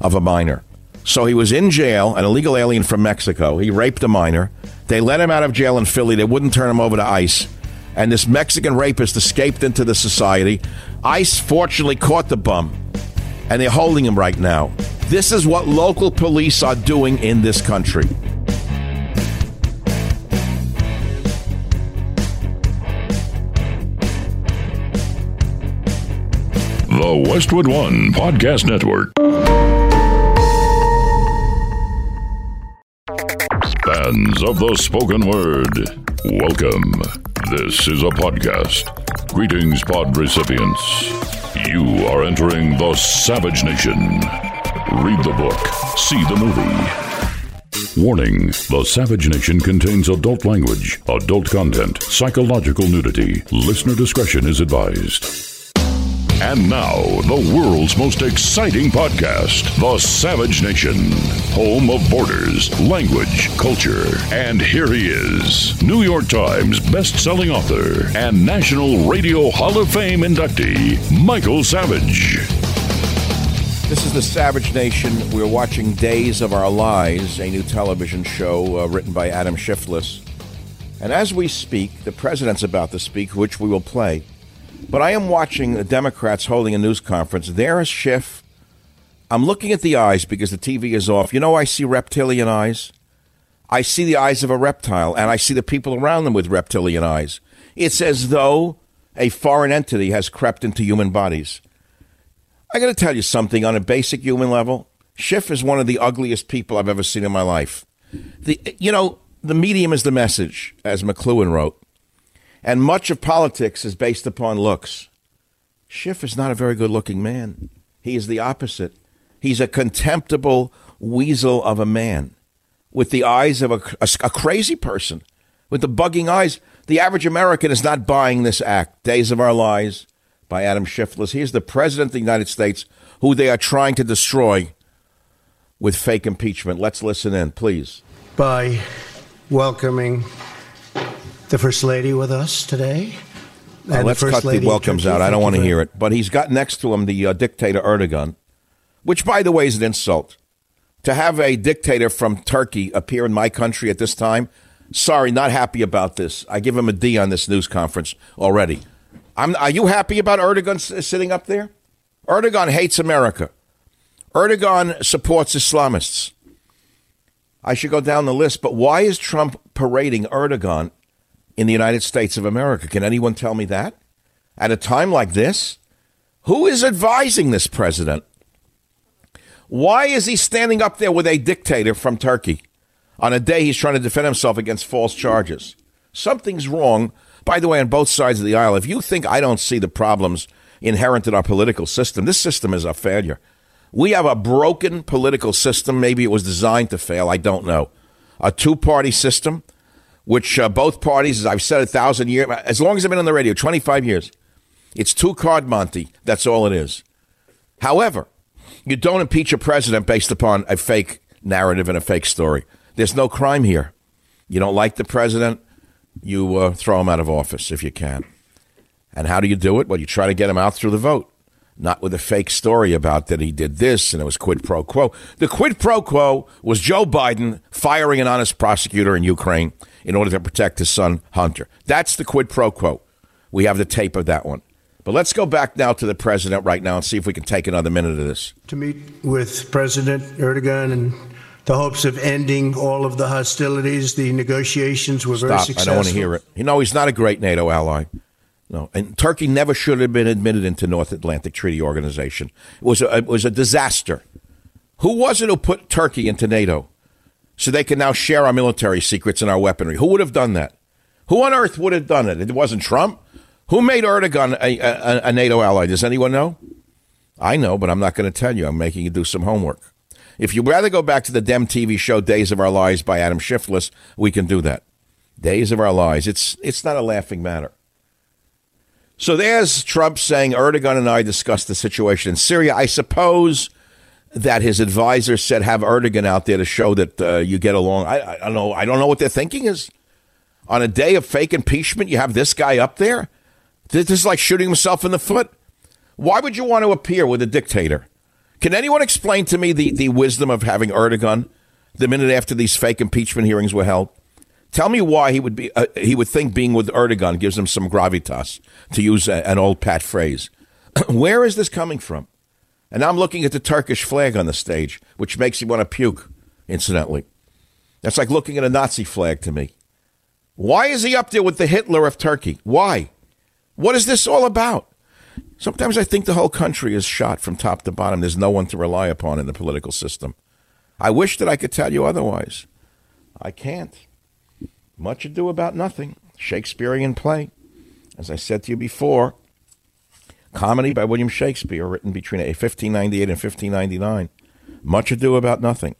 of a minor. So he was in jail, an illegal alien from Mexico. He raped a minor. They let him out of jail in Philly. They wouldn't turn him over to ICE. And this Mexican rapist escaped into the society. ICE fortunately caught the bum, and they're holding him right now. This is what local police are doing in this country. the Westwood One Podcast Network. Fans of the spoken word, welcome. This is a podcast. Greetings, pod recipients. You are entering the Savage Nation. Read the book, see the movie. Warning The Savage Nation contains adult language, adult content, psychological nudity. Listener discretion is advised. And now, the world's most exciting podcast, The Savage Nation, home of borders, language, culture. And here he is, New York Times best-selling author and National Radio Hall of Fame inductee, Michael Savage. This is the Savage Nation. We're watching Days of Our Lives, a new television show uh, written by Adam Shiftless. And as we speak, the president's about to speak, which we will play. But I am watching the Democrats holding a news conference. There is Schiff. I'm looking at the eyes because the TV is off. You know, I see reptilian eyes. I see the eyes of a reptile, and I see the people around them with reptilian eyes. It's as though a foreign entity has crept into human bodies. I got to tell you something on a basic human level. Schiff is one of the ugliest people I've ever seen in my life. The, you know, the medium is the message, as McLuhan wrote. And much of politics is based upon looks. Schiff is not a very good looking man. He is the opposite. He's a contemptible weasel of a man with the eyes of a, a, a, crazy person, with the bugging eyes. The average American is not buying this act. Days of Our Lives by Adam Shiftless. He is the President of the United States who they are trying to destroy with fake impeachment. Let's listen in, please. By welcoming the First Lady with us today. Uh, let's cut the welcomes out. I don't want to hear it. But he's got next to him the uh, dictator Erdogan, which, by the way, is an insult. To have a dictator from Turkey appear in my country at this time, sorry, not happy about this. I give him a D on this news conference already. I'm, are you happy about Erdogan sitting up there? Erdogan hates America. Erdogan supports Islamists. I should go down the list, but why is Trump parading Erdogan in the United States of America. Can anyone tell me that? At a time like this? Who is advising this president? Why is he standing up there with a dictator from Turkey on a day he's trying to defend himself against false charges? Something's wrong, by the way, on both sides of the aisle. If you think I don't see the problems inherent in our political system, this system is a failure. We have a broken political system. Maybe it was designed to fail. I don't know. A two party system which uh, both parties, as I've said a thousand years, as long as I've been on the radio, 25 years, it's two card Monty. That's all it is. However, you don't impeach a president based upon a fake narrative and a fake story. There's no crime here. You don't like the president, you uh, throw him out of office if you can. And how do you do it? Well, you try to get him out through the vote, not with a fake story about that he did this and it was quid pro quo. The quid pro quo was Joe Biden firing an honest prosecutor in Ukraine in order to protect his son, Hunter. That's the quid pro quo. We have the tape of that one. But let's go back now to the president right now and see if we can take another minute of this. To meet with President Erdogan and the hopes of ending all of the hostilities, the negotiations were Stop. very successful. I don't want to hear it. You know, he's not a great NATO ally. No, and Turkey never should have been admitted into North Atlantic Treaty Organization. It was a, it was a disaster. Who was it who put Turkey into NATO? So they can now share our military secrets and our weaponry. Who would have done that? Who on earth would have done it? It wasn't Trump. Who made Erdogan a, a, a NATO ally? Does anyone know? I know, but I'm not going to tell you. I'm making you do some homework. If you'd rather go back to the Dem TV show Days of Our Lives by Adam Shiftless, we can do that. Days of Our Lives. It's it's not a laughing matter. So there's Trump saying Erdogan and I discussed the situation in Syria. I suppose that his advisor said have Erdogan out there to show that uh, you get along. I, I don't know. I don't know what their thinking is. On a day of fake impeachment, you have this guy up there. This is like shooting himself in the foot. Why would you want to appear with a dictator? Can anyone explain to me the, the wisdom of having Erdogan the minute after these fake impeachment hearings were held? Tell me why he would be uh, he would think being with Erdogan gives him some gravitas, to use a, an old pat phrase. Where is this coming from? And I'm looking at the Turkish flag on the stage, which makes me want to puke, incidentally. That's like looking at a Nazi flag to me. Why is he up there with the Hitler of Turkey? Why? What is this all about? Sometimes I think the whole country is shot from top to bottom. There's no one to rely upon in the political system. I wish that I could tell you otherwise. I can't. Much ado about nothing. Shakespearean play. As I said to you before, comedy by William Shakespeare, written between 1598 and 1599. Much ado about nothing.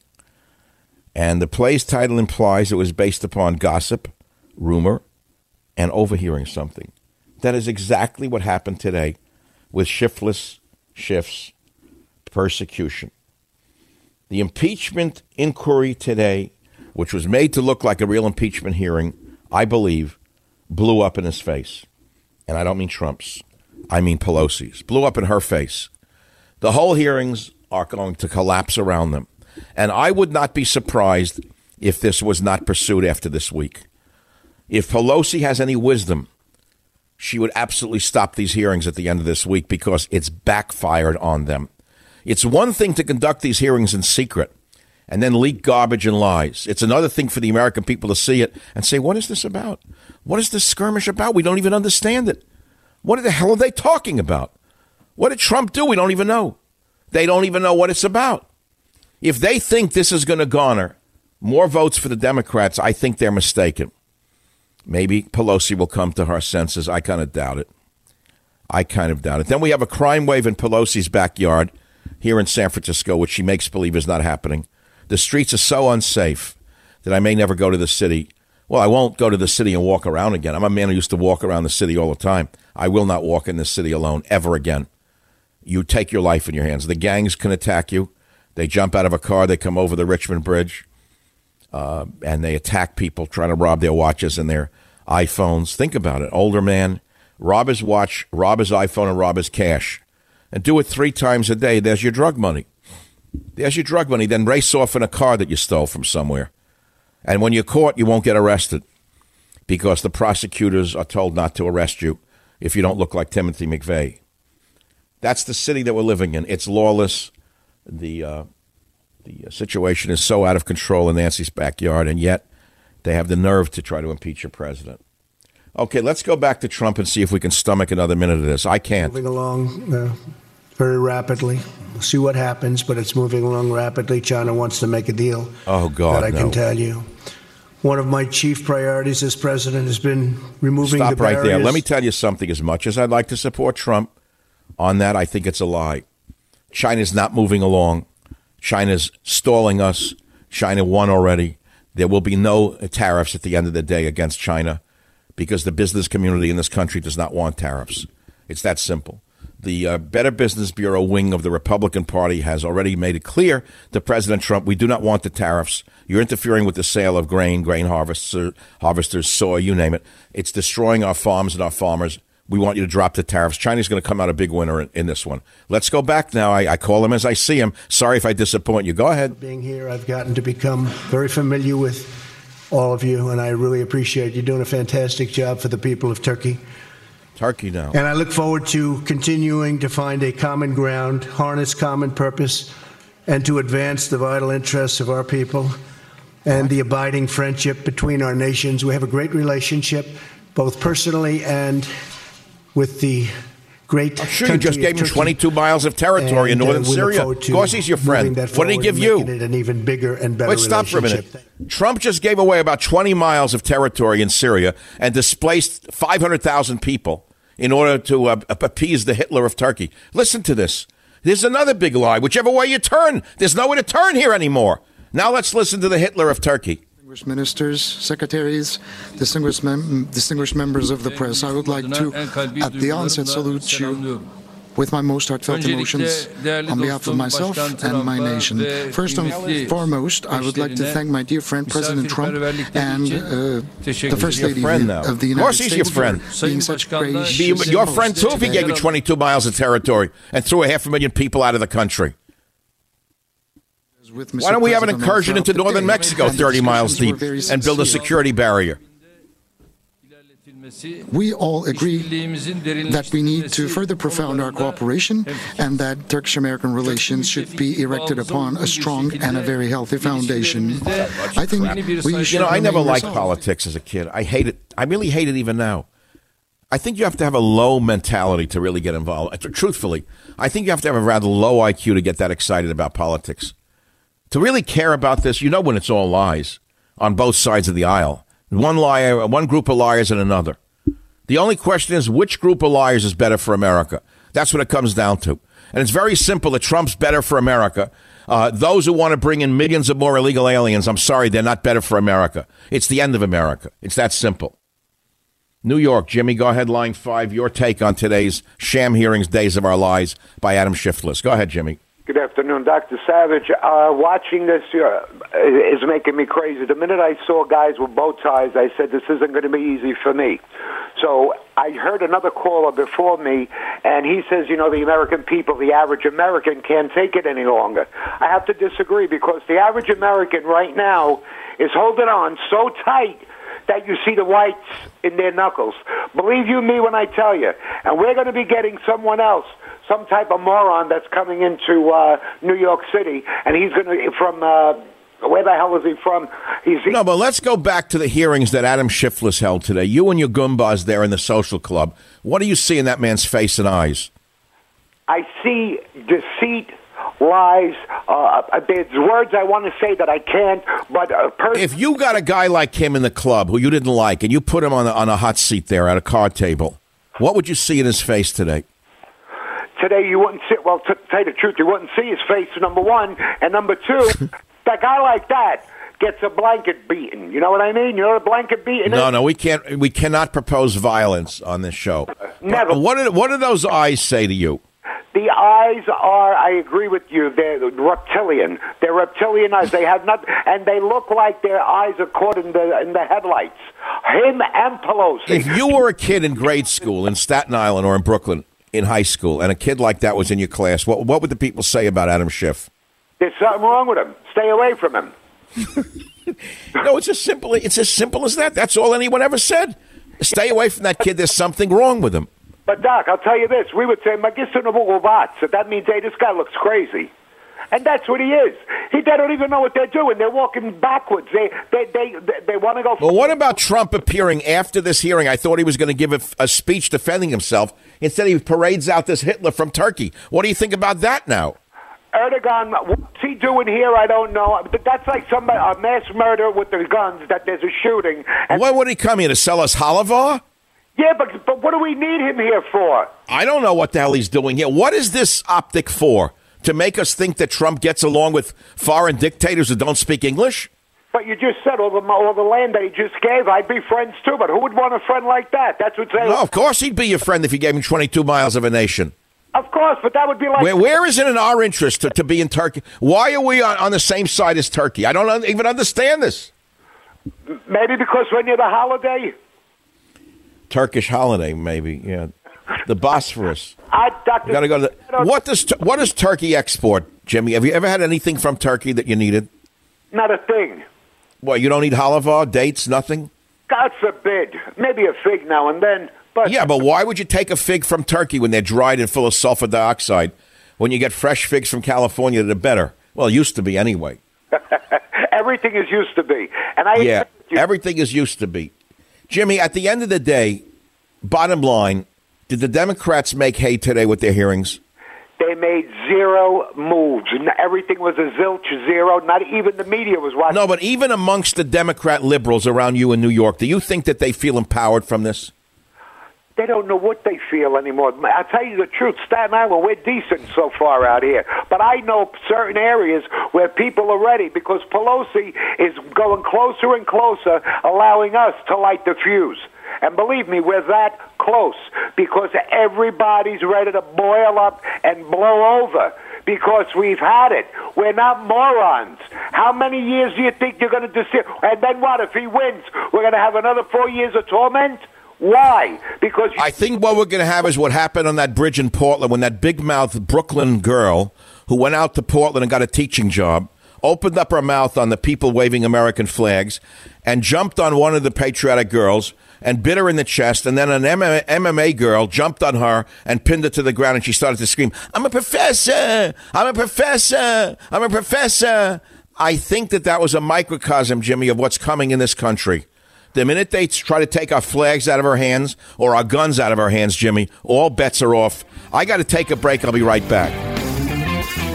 And the play's title implies it was based upon gossip, rumor, and overhearing something. That is exactly what happened today with shiftless Schiff's, persecution. The impeachment inquiry today, which was made to look like a real impeachment hearing, I believe, blew up in his face. And I don't mean Trump's, I mean Pelosi's. Blew up in her face. The whole hearings are going to collapse around them. And I would not be surprised if this was not pursued after this week. If Pelosi has any wisdom, she would absolutely stop these hearings at the end of this week because it's backfired on them. It's one thing to conduct these hearings in secret and then leak garbage and lies. It's another thing for the American people to see it and say, what is this about? What is this skirmish about? We don't even understand it. What the hell are they talking about? What did Trump do? We don't even know. They don't even know what it's about. If they think this is going to garner more votes for the Democrats, I think they're mistaken. Maybe Pelosi will come to her senses. I kind of doubt it. I kind of doubt it. Then we have a crime wave in Pelosi's backyard here in San Francisco, which she makes believe is not happening. The streets are so unsafe that I may never go to the city. Well, I won't go to the city and walk around again. I'm a man who used to walk around the city all the time. I will not walk in the city alone ever again. You take your life in your hands. The gangs can attack you. They jump out of a car, they come over the Richmond Bridge, uh, and they attack people trying to rob their watches and their iPhones. Think about it. Older man, rob his watch, rob his iPhone, and rob his cash. And do it three times a day. There's your drug money. There's your drug money. Then race off in a car that you stole from somewhere. And when you're caught, you won't get arrested because the prosecutors are told not to arrest you if you don't look like Timothy McVeigh. That's the city that we're living in. It's lawless. The uh, the situation is so out of control in Nancy's backyard, and yet they have the nerve to try to impeach your president. Okay, let's go back to Trump and see if we can stomach another minute of this. I can't. Moving along uh, very rapidly. We'll see what happens, but it's moving along rapidly. China wants to make a deal. Oh, God. That I no. can tell you. One of my chief priorities as president has been removing Stop the right there. Let me tell you something. As much as I'd like to support Trump on that, I think it's a lie. China's not moving along. China's stalling us. China won already. There will be no tariffs at the end of the day against China because the business community in this country does not want tariffs. It's that simple. The uh, Better Business Bureau wing of the Republican Party has already made it clear to President Trump we do not want the tariffs. You're interfering with the sale of grain, grain harvesters, harvesters, soy, you name it. It's destroying our farms and our farmers. We want you to drop the tariffs. China's going to come out a big winner in, in this one. Let's go back now. I, I call him as I see him. Sorry if I disappoint you. Go ahead. Being here, I've gotten to become very familiar with all of you, and I really appreciate you doing a fantastic job for the people of Turkey. Turkey now. And I look forward to continuing to find a common ground, harness common purpose, and to advance the vital interests of our people and the abiding friendship between our nations. We have a great relationship, both personally and with the great. Sure, you just gave him 22 miles of territory in And, uh, northern look Syria. Of course, he's your friend. that What did he give you? it an even bigger and better Wait, stop for a minute. Trump just gave away about 20 miles of territory in Syria and displaced 500,000 people in order to uh, appease the Hitler of Turkey. Listen to this. There's another big lie. Whichever way you turn, there's nowhere to turn here anymore. Now let's listen to the Hitler of Turkey. Distinguished ministers, secretaries, distinguished, mem- distinguished members of the press, I would like to, at the onset, salute you with my most heartfelt emotions on behalf of myself and my nation. First and foremost, I would like to thank my dear friend President Trump and uh, the First Lady friend now. of the Of United course he's your States friend. for being such gracious Be your friend, too, if he gave you 22 miles of territory and threw a half a million people out of the country. With Why don't we have an incursion into northern day. Mexico, And 30 miles deep, and build a security barrier? We all agree that we need to further profound our cooperation and that Turkish American relations should be erected upon a strong and a very healthy foundation. I think we should You know, I never liked resolved. politics as a kid. I hate it. I really hate it even now. I think you have to have a low mentality to really get involved. Truthfully, I think you have to have a rather low IQ to get that excited about politics. To really care about this, you know when it's all lies on both sides of the aisle. One liar, one group of liars and another. The only question is which group of liars is better for America? That's what it comes down to. And it's very simple that Trump's better for America. Uh, those who want to bring in millions of more illegal aliens, I'm sorry, they're not better for America. It's the end of America. It's that simple. New York, Jimmy, go ahead, line five. Your take on today's sham hearings, Days of Our Lies by Adam Shiftless. Go ahead, Jimmy. Good afternoon, Dr. Savage. Uh, watching this uh, is making me crazy. The minute I saw guys with bow ties, I said, this isn't going to be easy for me. So I heard another caller before me, and he says, you know, the American people, the average American, can't take it any longer. I have to disagree because the average American right now is holding on so tight that you see the whites in their knuckles. Believe you me when I tell you. And we're going to be getting someone else, some type of moron that's coming into uh, New York City, and he's going to from. Uh, where the hell is he from? He's no, but let's go back to the hearings that Adam Shiftless held today. You and your Goombas there in the social club. What do you see in that man's face and eyes? I see deceit, lies. Uh, there's words I want to say that I can't. But a person- if you got a guy like him in the club who you didn't like, and you put him on a, on a hot seat there at a card table, what would you see in his face today? Today, you wouldn't see. Well, to tell you the truth, you wouldn't see his face. Number one, and number two, that guy like that gets a blanket beaten. You know what I mean? You know what a blanket beaten No, is? no, we can't. We cannot propose violence on this show. Never. What do, what do those eyes say to you? The eyes are, I agree with you, they're reptilian. They're reptilian eyes. They have not, and they look like their eyes are caught in the, in the headlights. Him and Pelosi. If you were a kid in grade school in Staten Island or in Brooklyn in high school, and a kid like that was in your class, what what would the people say about Adam Schiff? There's something wrong with him. Stay away from him. No, it's as simple. It's as simple as that. That's all anyone ever said. Stay away from that kid. There's something wrong with him. But Doc, I'll tell you this: we would say "Magister So that means, hey, this guy looks crazy, and that's what he is. He they don't even know what they're doing. They're walking backwards. They they they they, they want to go. Well, what about Trump appearing after this hearing? I thought he was going to give a, a speech defending himself. Instead, he parades out this Hitler from Turkey. What do you think about that now? Erdogan, what's he doing here? I don't know. But that's like somebody a mass murder with the guns. That there's a shooting. And Why would he come here to sell us halava? Yeah, but but what do we need him here for? I don't know what the hell he's doing here. What is this optic for? To make us think that Trump gets along with foreign dictators who don't speak English? But you just said all the all the land that he just gave. I'd be friends too. But who would want a friend like that? That's what they. No, of course he'd be your friend if you gave him 22 miles of a nation. Of course, but that would be like. Where, where is it in our interest to, to be in Turkey? Why are we on, on the same side as Turkey? I don't un- even understand this. Maybe because we're near the holiday. Turkish holiday, maybe. Yeah, the Bosphorus. I, Doctor. Got to go to the, what does what does Turkey export, Jimmy? Have you ever had anything from Turkey that you needed? Not a thing. Well, you don't need halava, dates, nothing. God forbid. Maybe a fig now and then. But Yeah, but why would you take a fig from Turkey when they're dried and full of sulfur dioxide? When you get fresh figs from California, they're better. Well, used to be anyway. everything is used to be. And I. Yeah, everything is used to be. Jimmy, at the end of the day, bottom line, did the Democrats make hay today with their hearings? They made zero moves. Everything was a zilch zero. Not even the media was watching. No, but even amongst the Democrat liberals around you in New York, do you think that they feel empowered from this? They don't know what they feel anymore. I'll tell you the truth, Staten Island, we're decent so far out here. But I know certain areas where people are ready because Pelosi is going closer and closer, allowing us to light the fuse. And believe me, we're that close because everybody's ready to boil up and blow over because we've had it. We're not morons. How many years do you think you're going to deceive? And then what? If he wins, we're going to have another four years of torment? Why? Because I think what we're going to have is what happened on that bridge in Portland when that big mouth Brooklyn girl who went out to Portland and got a teaching job opened up her mouth on the people waving American flags and jumped on one of the patriotic girls and bit her in the chest. And then an MMA, MMA girl jumped on her and pinned her to the ground and she started to scream, I'm a professor! I'm a professor! I'm a professor! I think that that was a microcosm, Jimmy, of what's coming in this country. The minute they try to take our flags out of our hands or our guns out of our hands, Jimmy, all bets are off. I got to take a break. I'll be right back.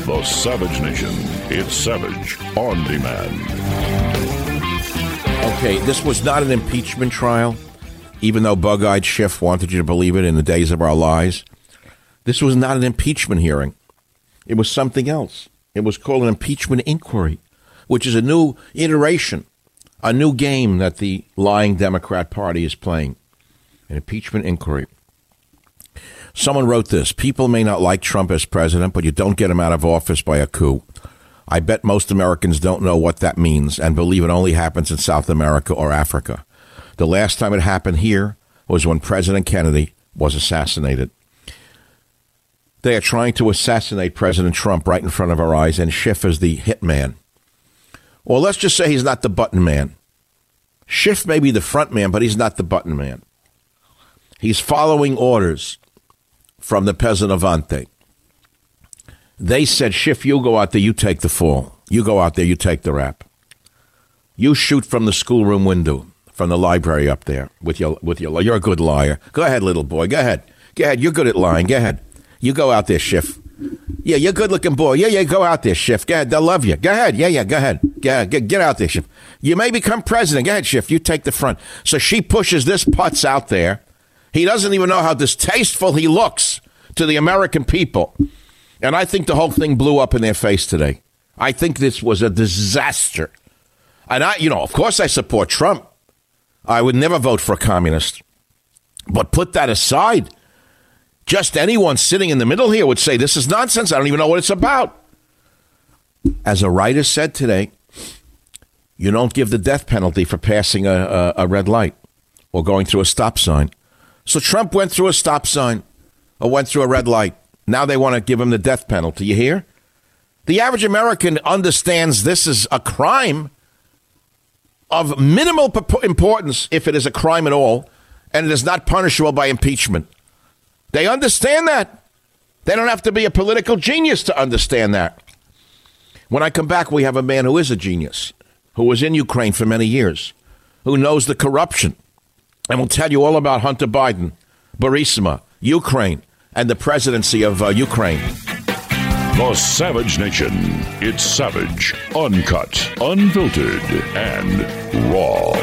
The Savage Nation. It's Savage on demand. Okay, this was not an impeachment trial, even though bug eyed Schiff wanted you to believe it in the days of our lies. This was not an impeachment hearing, it was something else. It was called an impeachment inquiry, which is a new iteration, a new game that the lying Democrat Party is playing. An impeachment inquiry. Someone wrote this People may not like Trump as president, but you don't get him out of office by a coup. I bet most Americans don't know what that means and believe it only happens in South America or Africa. The last time it happened here was when President Kennedy was assassinated. They are trying to assassinate President Trump right in front of our eyes, and Schiff is the hitman. Or let's just say he's not the button man. Schiff may be the front man, but he's not the button man. He's following orders from the peasant Avante. They said, Schiff, you go out there, you take the fall. You go out there, you take the rap. You shoot from the schoolroom window, from the library up there with your with your. You're a good liar. Go ahead, little boy. Go ahead. Go ahead. You're good at lying. Go ahead. You go out there, Schiff. Yeah, you're a good looking boy. Yeah, yeah, go out there, Schiff. Go ahead. They'll love you. Go ahead. Yeah, yeah, go ahead. Get, get, get out there, Schiff. You may become president. Go ahead, Schiff. You take the front. So she pushes this putz out there. He doesn't even know how distasteful he looks to the American people. And I think the whole thing blew up in their face today. I think this was a disaster. And I, you know, of course I support Trump. I would never vote for a communist. But put that aside. Just anyone sitting in the middle here would say, this is nonsense. I don't even know what it's about. As a writer said today, you don't give the death penalty for passing a, a, a red light or going through a stop sign. So Trump went through a stop sign or went through a red light. Now they want to give him the death penalty. You hear? The average American understands this is a crime of minimal importance if it is a crime at all, and it is not punishable by impeachment. They understand that. They don't have to be a political genius to understand that. When I come back, we have a man who is a genius, who was in Ukraine for many years, who knows the corruption, and will tell you all about Hunter Biden, Burisma, Ukraine, and the presidency of uh, Ukraine. The Savage Nation. It's savage, uncut, unfiltered, and raw.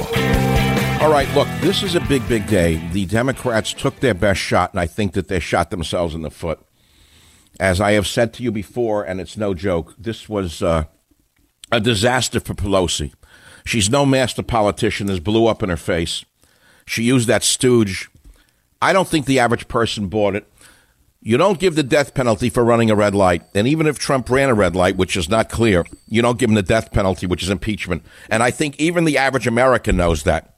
All right, look, this is a big, big day. The Democrats took their best shot, and I think that they shot themselves in the foot. As I have said to you before, and it's no joke, this was uh, a disaster for Pelosi. She's no master politician. This blew up in her face. She used that stooge. I don't think the average person bought it. You don't give the death penalty for running a red light. And even if Trump ran a red light, which is not clear, you don't give him the death penalty, which is impeachment. And I think even the average American knows that.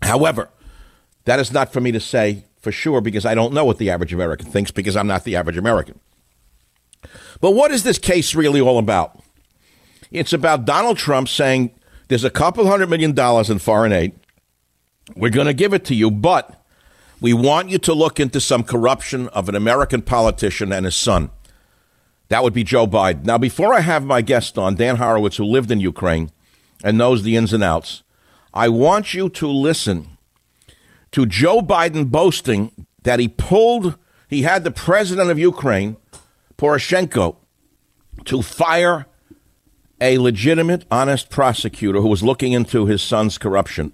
However, that is not for me to say for sure because I don't know what the average American thinks because I'm not the average American. But what is this case really all about? It's about Donald Trump saying there's a couple hundred million dollars in foreign aid. We're going to give it to you, but we want you to look into some corruption of an American politician and his son. That would be Joe Biden. Now, before I have my guest on, Dan Horowitz, who lived in Ukraine and knows the ins and outs, I want you to listen to Joe Biden boasting that he pulled, he had the president of Ukraine, Poroshenko, to fire a legitimate, honest prosecutor who was looking into his son's corruption.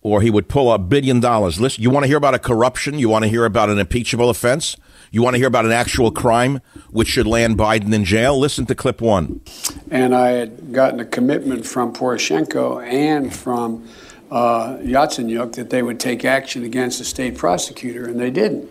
Or he would pull a billion dollars. Listen, you want to hear about a corruption? You want to hear about an impeachable offense? You want to hear about an actual crime which should land Biden in jail? Listen to clip one. And I had gotten a commitment from Poroshenko and from uh, Yatsenyuk that they would take action against the state prosecutor, and they didn't.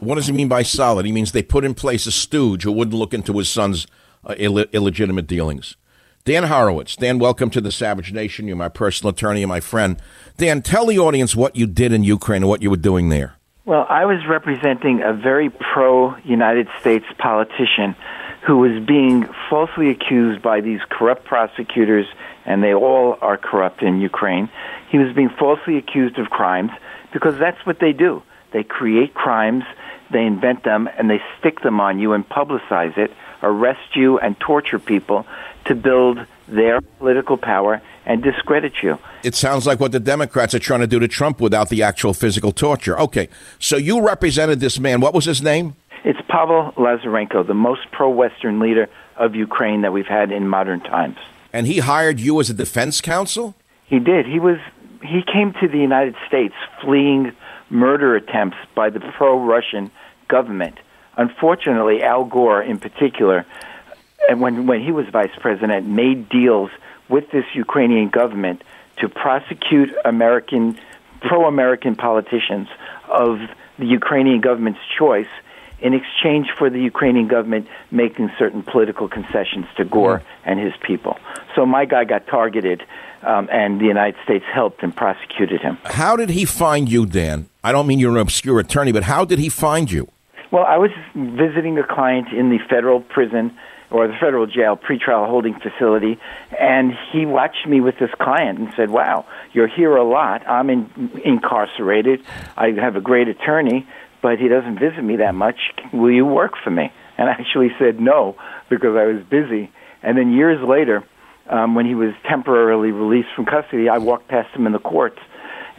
What does he mean by solid? He means they put in place a stooge who wouldn't look into his son's uh, Ill- illegitimate dealings. Dan Horowitz. Dan, welcome to the Savage Nation. You're my personal attorney and my friend. Dan, tell the audience what you did in Ukraine and what you were doing there. Well, I was representing a very pro United States politician who was being falsely accused by these corrupt prosecutors, and they all are corrupt in Ukraine. He was being falsely accused of crimes because that's what they do. They create crimes, they invent them, and they stick them on you and publicize it, arrest you, and torture people to build their political power and discredit you. It sounds like what the Democrats are trying to do to Trump without the actual physical torture. Okay, so you represented this man. What was his name? It's Pavel Lazarenko, the most pro Western leader of Ukraine that we've had in modern times. And he hired you as a defense counsel? He did. He was he came to the United States fleeing murder attempts by the pro Russian government. Unfortunately, Al Gore in particular and when when he was vice president, made deals with this Ukrainian government to prosecute American pro-American politicians of the Ukrainian government's choice in exchange for the Ukrainian government making certain political concessions to Gore mm-hmm. and his people. So my guy got targeted, um, and the United States helped and prosecuted him. How did he find you, Dan? I don't mean you're an obscure attorney, but how did he find you? Well, I was visiting a client in the federal prison or the federal jail pretrial holding facility, and he watched me with this client and said, "Wow, you're here a lot. I'm in, incarcerated. I have a great attorney, but he doesn't visit me that much. Will you work for me?" And I actually said no because I was busy. And then years later, um, when he was temporarily released from custody, I walked past him in the courts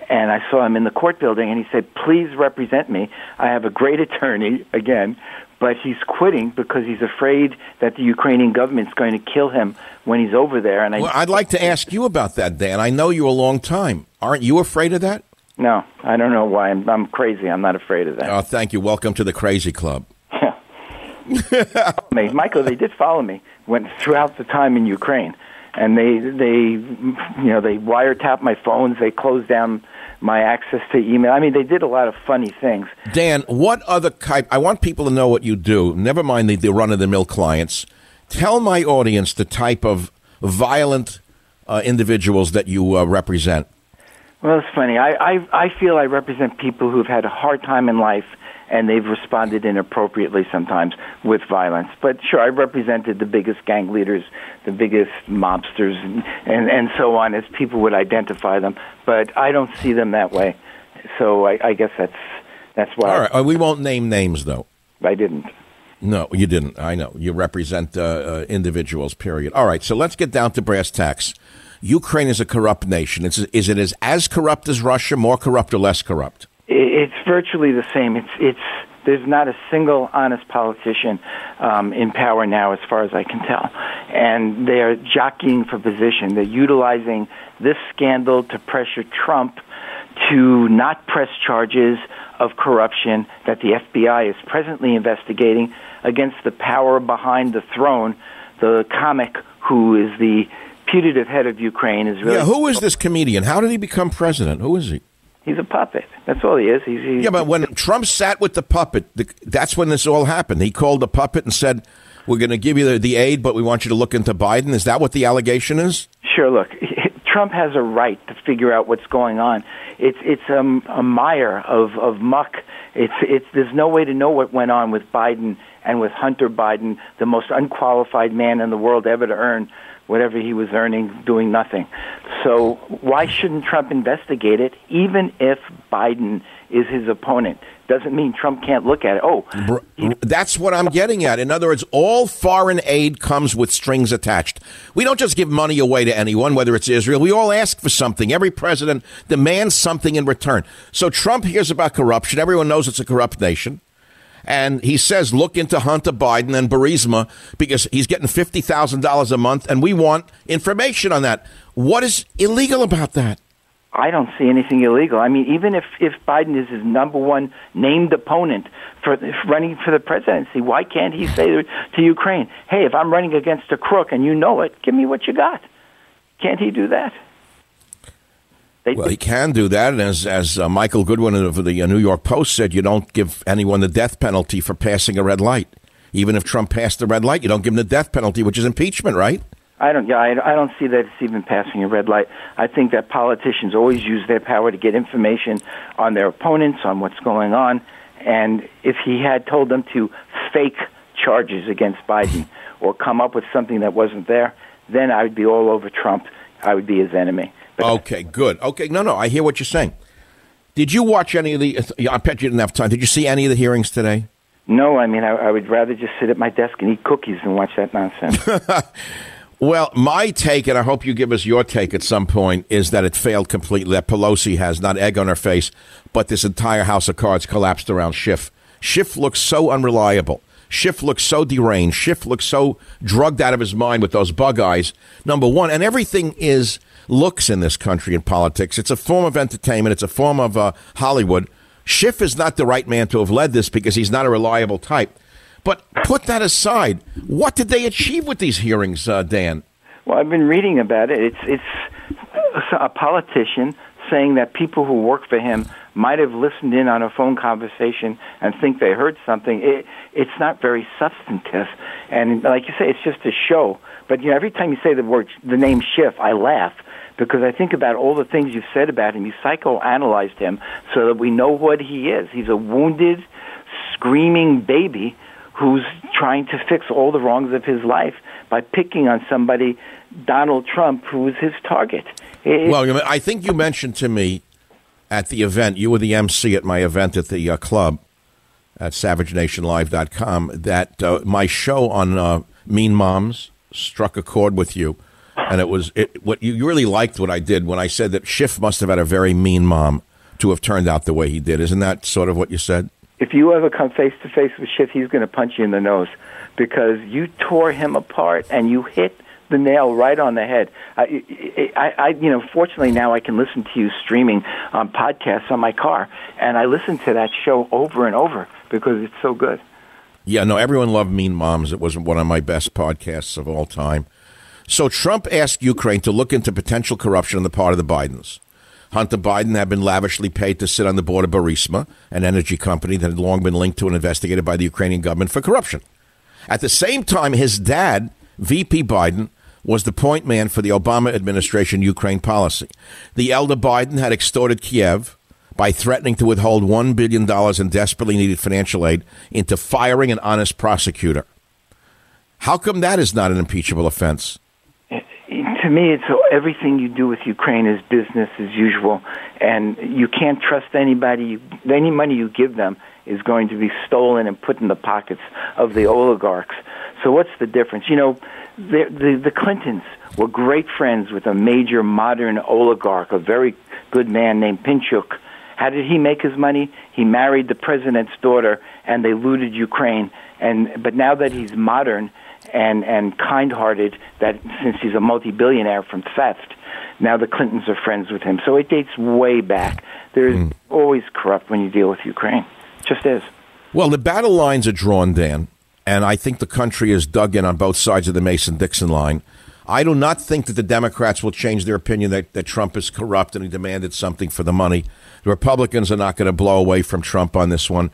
and I saw him in the court building, and he said, "Please represent me. I have a great attorney again, but he's quitting because he's afraid that the Ukrainian government's going to kill him when he's over there. And I, well, I'd like to ask you about that, Dan. I know you a long time. Aren't you afraid of that? No, I don't know why. I'm, I'm crazy. I'm not afraid of that. Oh, thank you. Welcome to the crazy club. me, Michael, they did follow me. Went throughout the time in Ukraine, and they they you know they wiretapped my phones. They closed down my access to email. I mean, they did a lot of funny things. Dan, what other type? I want people to know what you do. Never mind the, the run of the mill clients. Tell my audience the type of violent uh, individuals that you uh, represent. Well, it's funny. I, I I feel I represent people who've had a hard time in life and they've responded inappropriately sometimes with violence. But sure, I represented the biggest gang leaders, the biggest mobsters, and, and, and so on, as people would identify them. But I don't see them that way. So I, I guess that's that's why. All right, uh, we won't name names though. I didn't. No, you didn't. I know you represent uh, uh, individuals. Period. All right, so let's get down to brass tacks. Ukraine is a corrupt nation. It's, is it as, as corrupt as Russia, more corrupt or less corrupt? It's virtually the same. It's it's there's not a single honest politician um, in power now, as far as I can tell, and they are jockeying for position. They're utilizing this scandal to pressure Trump to not press charges of corruption that the FBI is presently investigating against the power behind the throne, the comic who is the putative head of Ukraine is really. Yeah, who is this comedian? How did he become president? Who is he? He's a puppet. That's all he is. He's, he's yeah, but when Trump sat with the puppet, the, that's when this all happened. He called the puppet and said, "We're going to give you the, the aid, but we want you to look into Biden." Is that what the allegation is? Sure. Look, Trump has a right to figure out what's going on. It's it's a, a mire of of muck. It's it's there's no way to know what went on with Biden and with Hunter Biden, the most unqualified man in the world ever to earn whatever he was earning doing nothing. So why shouldn't Trump investigate it, even if Biden is his opponent? Doesn't mean Trump can't look at it. Oh, that's what I'm getting at. In other words, all foreign aid comes with strings attached. We don't just give money away to anyone, whether it's Israel. We all ask for something. Every president demands something in return. So Trump hears about corruption. Everyone knows it's a corrupt nation. And he says, look into Hunter Biden and Burisma because he's getting $50,000 a month, and we want information on that. What is illegal about that? I don't see anything illegal. I mean, even if, if Biden is his number one named opponent for running for the presidency, why can't he say to Ukraine, hey, if I'm running against a crook and you know it, give me what you got? Can't he do that? They, well, he can do that, and as as uh, Michael Goodwin of the uh, New York Post said, you don't give anyone the death penalty for passing a red light. Even if Trump passed the red light, you don't give him the death penalty, which is impeachment, right? I don't. Yeah, I, I don't see that it's even passing a red light. I think that politicians always use their power to get information on their opponents, on what's going on, and if he had told them to fake charges against Biden or come up with something that wasn't there, then I would be all over Trump. I would be his enemy. Okay, good. Okay, no, no, I hear what you're saying. Did you watch any of the? I bet you didn't have time. Did you see any of the hearings today? No, I mean I, I would rather just sit at my desk and eat cookies than watch that nonsense. well, my take, and I hope you give us your take at some point, is that it failed completely. That Pelosi has not egg on her face, but this entire house of cards collapsed around Schiff. Schiff looks so unreliable. Schiff looks so deranged. Schiff looks so drugged out of his mind with those bug eyes. Number one, and everything is looks in this country in politics. It's a form of entertainment. It's a form of uh, Hollywood. Schiff is not the right man to have led this because he's not a reliable type. But put that aside. What did they achieve with these hearings, uh, Dan? Well, I've been reading about it. It's it's a politician saying that people who work for him might have listened in on a phone conversation and think they heard something. It, it's not very substantive, and like you say, it's just a show. But you know, every time you say the word, the name Schiff, I laugh because I think about all the things you've said about him. You psychoanalyzed him so that we know what he is. He's a wounded, screaming baby who's trying to fix all the wrongs of his life by picking on somebody, Donald Trump, who was his target. It, well, I think you mentioned to me at the event, you were the MC at my event at the uh, club at SavageNationLive.com, that uh, my show on uh, Mean Moms struck a chord with you and it was it, what you really liked what I did when I said that Schiff must have had a very mean mom to have turned out the way he did. Isn't that sort of what you said? If you ever come face to face with Schiff, he's going to punch you in the nose because you tore him apart and you hit the nail right on the head. I, I, I, you know, fortunately now I can listen to you streaming on podcasts on my car, and I listen to that show over and over because it's so good. Yeah, no, everyone loved Mean Moms. It was one of my best podcasts of all time. So Trump asked Ukraine to look into potential corruption on the part of the Bidens. Hunter Biden had been lavishly paid to sit on the board of Burisma, an energy company that had long been linked to and investigated by the Ukrainian government for corruption. At the same time, his dad, VP Biden, was the point man for the Obama administration Ukraine policy. The elder Biden had extorted Kiev by threatening to withhold $1 billion in desperately needed financial aid into firing an honest prosecutor. How come that is not an impeachable offense? To me, it's everything you do with Ukraine is business as usual, and you can't trust anybody. Any money you give them is going to be stolen and put in the pockets of the oligarchs. So what's the difference? You know, the the, the Clintons were great friends with a major modern oligarch, a very good man named Pinchuk. How did he make his money? He married the president's daughter, and they looted Ukraine. And but now that he's modern and and kind-hearted that since he's a multi-billionaire from theft now the clintons are friends with him so it dates way back there's mm. always corrupt when you deal with ukraine just is well the battle lines are drawn dan and i think the country is dug in on both sides of the mason-dixon line I do not think that the Democrats will change their opinion that, that Trump is corrupt and he demanded something for the money. The Republicans are not going to blow away from Trump on this one.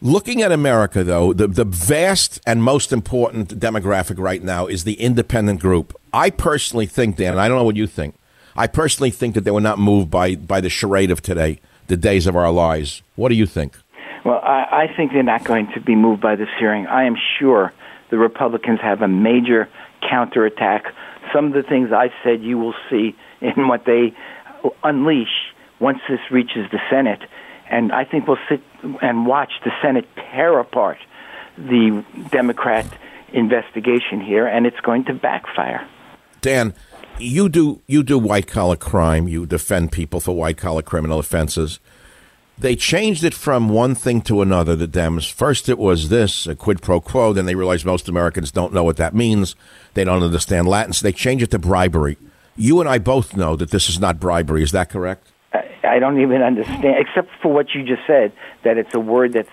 Looking at America, though, the, the vast and most important demographic right now is the independent group. I personally think, Dan, and I don't know what you think, I personally think that they were not moved by, by the charade of today, the days of our lives. What do you think? Well, I, I think they're not going to be moved by this hearing. I am sure the Republicans have a major counterattack. Some of the things I said you will see in what they unleash once this reaches the Senate and I think we'll sit and watch the Senate tear apart the Democrat investigation here, and it's going to backfire. Dan, you do you do white collar crime. You defend people for white collar criminal offenses. They changed it from one thing to another. The Dems first it was this a quid pro quo. Then they realized most Americans don't know what that means. They don't understand Latin, so they changed it to bribery. You and I both know that this is not bribery. Is that correct? I don't even understand, except for what you just said, that it's a word that's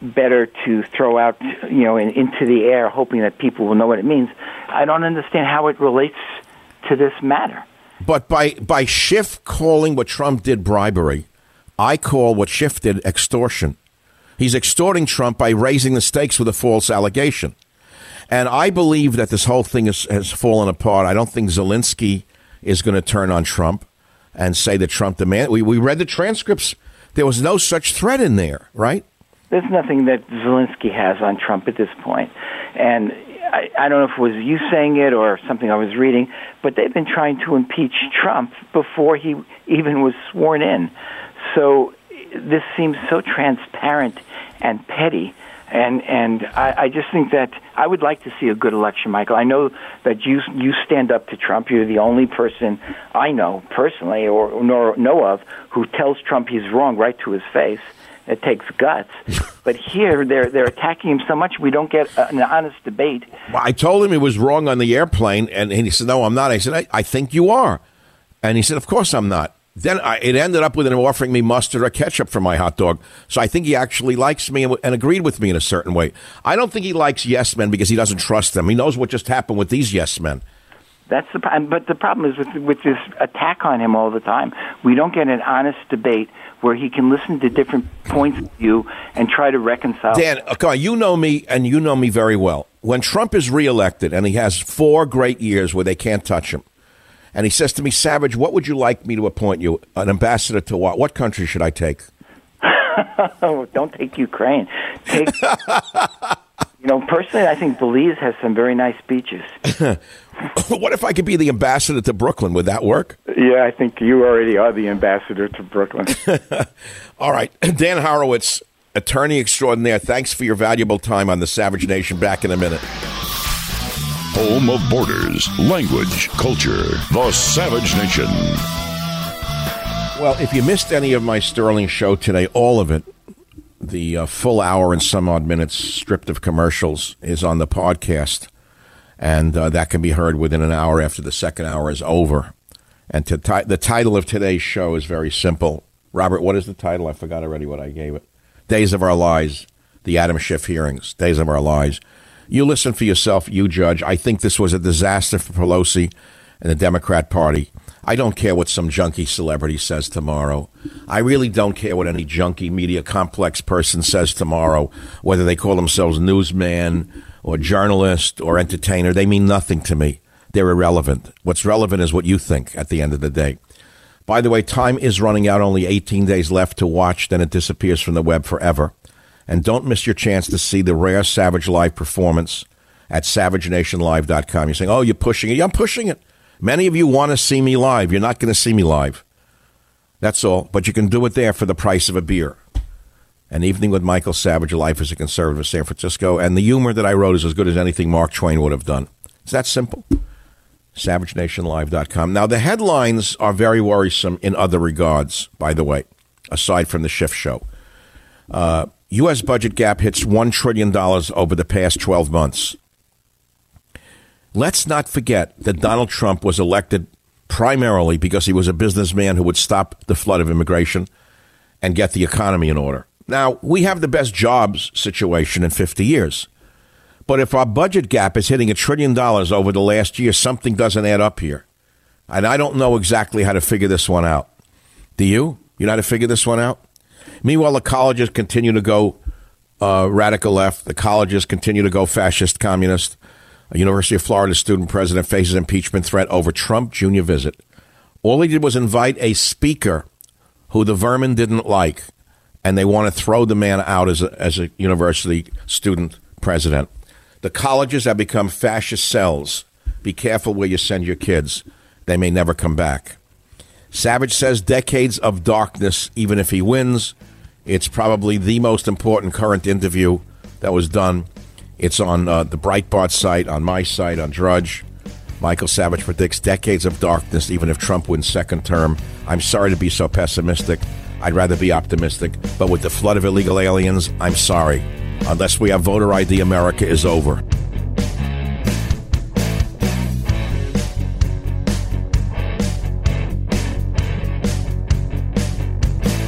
better to throw out, you know, in, into the air, hoping that people will know what it means. I don't understand how it relates to this matter. But by by Schiff calling what Trump did bribery, I call what Schiff did extortion. He's extorting Trump by raising the stakes with a false allegation. And I believe that this whole thing is, has fallen apart. I don't think Zelensky is going to turn on Trump and say that Trump demand. We, we read the transcripts. There was no such threat in there, right? There's nothing that Zelensky has on Trump at this point. And I, I don't know if it was you saying it or something I was reading, but they've been trying to impeach Trump before he even was sworn in. So this seems so transparent and petty and and I, I just think that I would like to see a good election, Michael. I know that you you stand up to Trump. You're the only person I know personally or nor know of who tells Trump he's wrong right to his face. It takes guts, but here they're they're attacking him so much we don't get an honest debate. Well, I told him he was wrong on the airplane, and, and he said, "No, I'm not." I said, I, "I think you are," and he said, "Of course I'm not." Then I, it ended up with him offering me mustard or ketchup for my hot dog. So I think he actually likes me and, and, agreed with me in a certain way. I don't think he likes yes men because he doesn't trust them. He knows what just happened with these yes men. That's the but the problem is with with this attack on him all the time. We don't get an honest debate where he can listen to different points of view and try to reconcile. Dan, come on, you know me and you know me very well. When Trump is reelected and he has four great years where they can't touch him, and he says to me, Savage, what would you like me to appoint you? An ambassador to what? What country should I take? Don't take Ukraine. Take, you know, personally, I think Belize has some very nice beaches. what if I could be the ambassador to Brooklyn? Would that work? Yeah, I think you already are the ambassador to Brooklyn. All right. Dan Horowitz, attorney extraordinaire, thanks for your valuable time on the Savage Nation. Back in a minute home of borders, language, culture, the Savage Nation. Well, if you missed any of my Sterling show today, all of it, the uh, full hour and some odd minutes stripped of commercials is on the podcast, and uh, that can be heard within an hour after the second hour is over. And to the title of today's show is very simple. Robert, what is the title? I forgot already what I gave it. Days of Our Lives, the Adam Schiff hearings, Days of Our Lives. You listen for yourself, you judge. I think this was a disaster for Pelosi and the Democrat Party. I don't care what some junkie celebrity says tomorrow. I really don't care what any junkie media complex person says tomorrow, whether they call themselves newsman or journalist or entertainer. They mean nothing to me. They're irrelevant. What's relevant is what you think at the end of the day. By the way, time is running out, only 18 days left to watch, then it disappears from the web forever. And don't miss your chance to see the rare Savage Live performance at savagenationlive.com. You're saying, oh, you're pushing it. Yeah, I'm pushing it. Many of you want to see me live. You're not going to see me live. That's all. But you can do it there for the price of a beer. An evening with Michael Savage, Life as a Conservative, of San Francisco. And the humor that I wrote is as good as anything Mark Twain would have done. It's that simple. SavageNationLive.com. Now, the headlines are very worrisome in other regards, by the way, aside from the Schiff show. Uh, U.S. budget gap hits $1 trillion over the past 12 months. Let's not forget that Donald Trump was elected primarily because he was a businessman who would stop the flood of immigration and get the economy in order. Now, we have the best jobs situation in 50 years. But if our budget gap is hitting a trillion dollars over the last year, something doesn't add up here. And I don't know exactly how to figure this one out. Do you? You know how to figure this one out? Meanwhile, the colleges continue to go uh, radical left. The colleges continue to go fascist, communist. A University of Florida student president faces impeachment threat over Trump Jr. visit. All he did was invite a speaker who the vermin didn't like, and they want to throw the man out as a, as a university student president. The colleges have become fascist cells. Be careful where you send your kids. They may never come back. Savage says decades of darkness, even if he wins. It's probably the most important current interview that was done. It's on uh, the Breitbart site, on my site, on Drudge. Michael Savage predicts decades of darkness, even if Trump wins second term. I'm sorry to be so pessimistic. I'd rather be optimistic. But with the flood of illegal aliens, I'm sorry. Unless we have voter ID, America is over.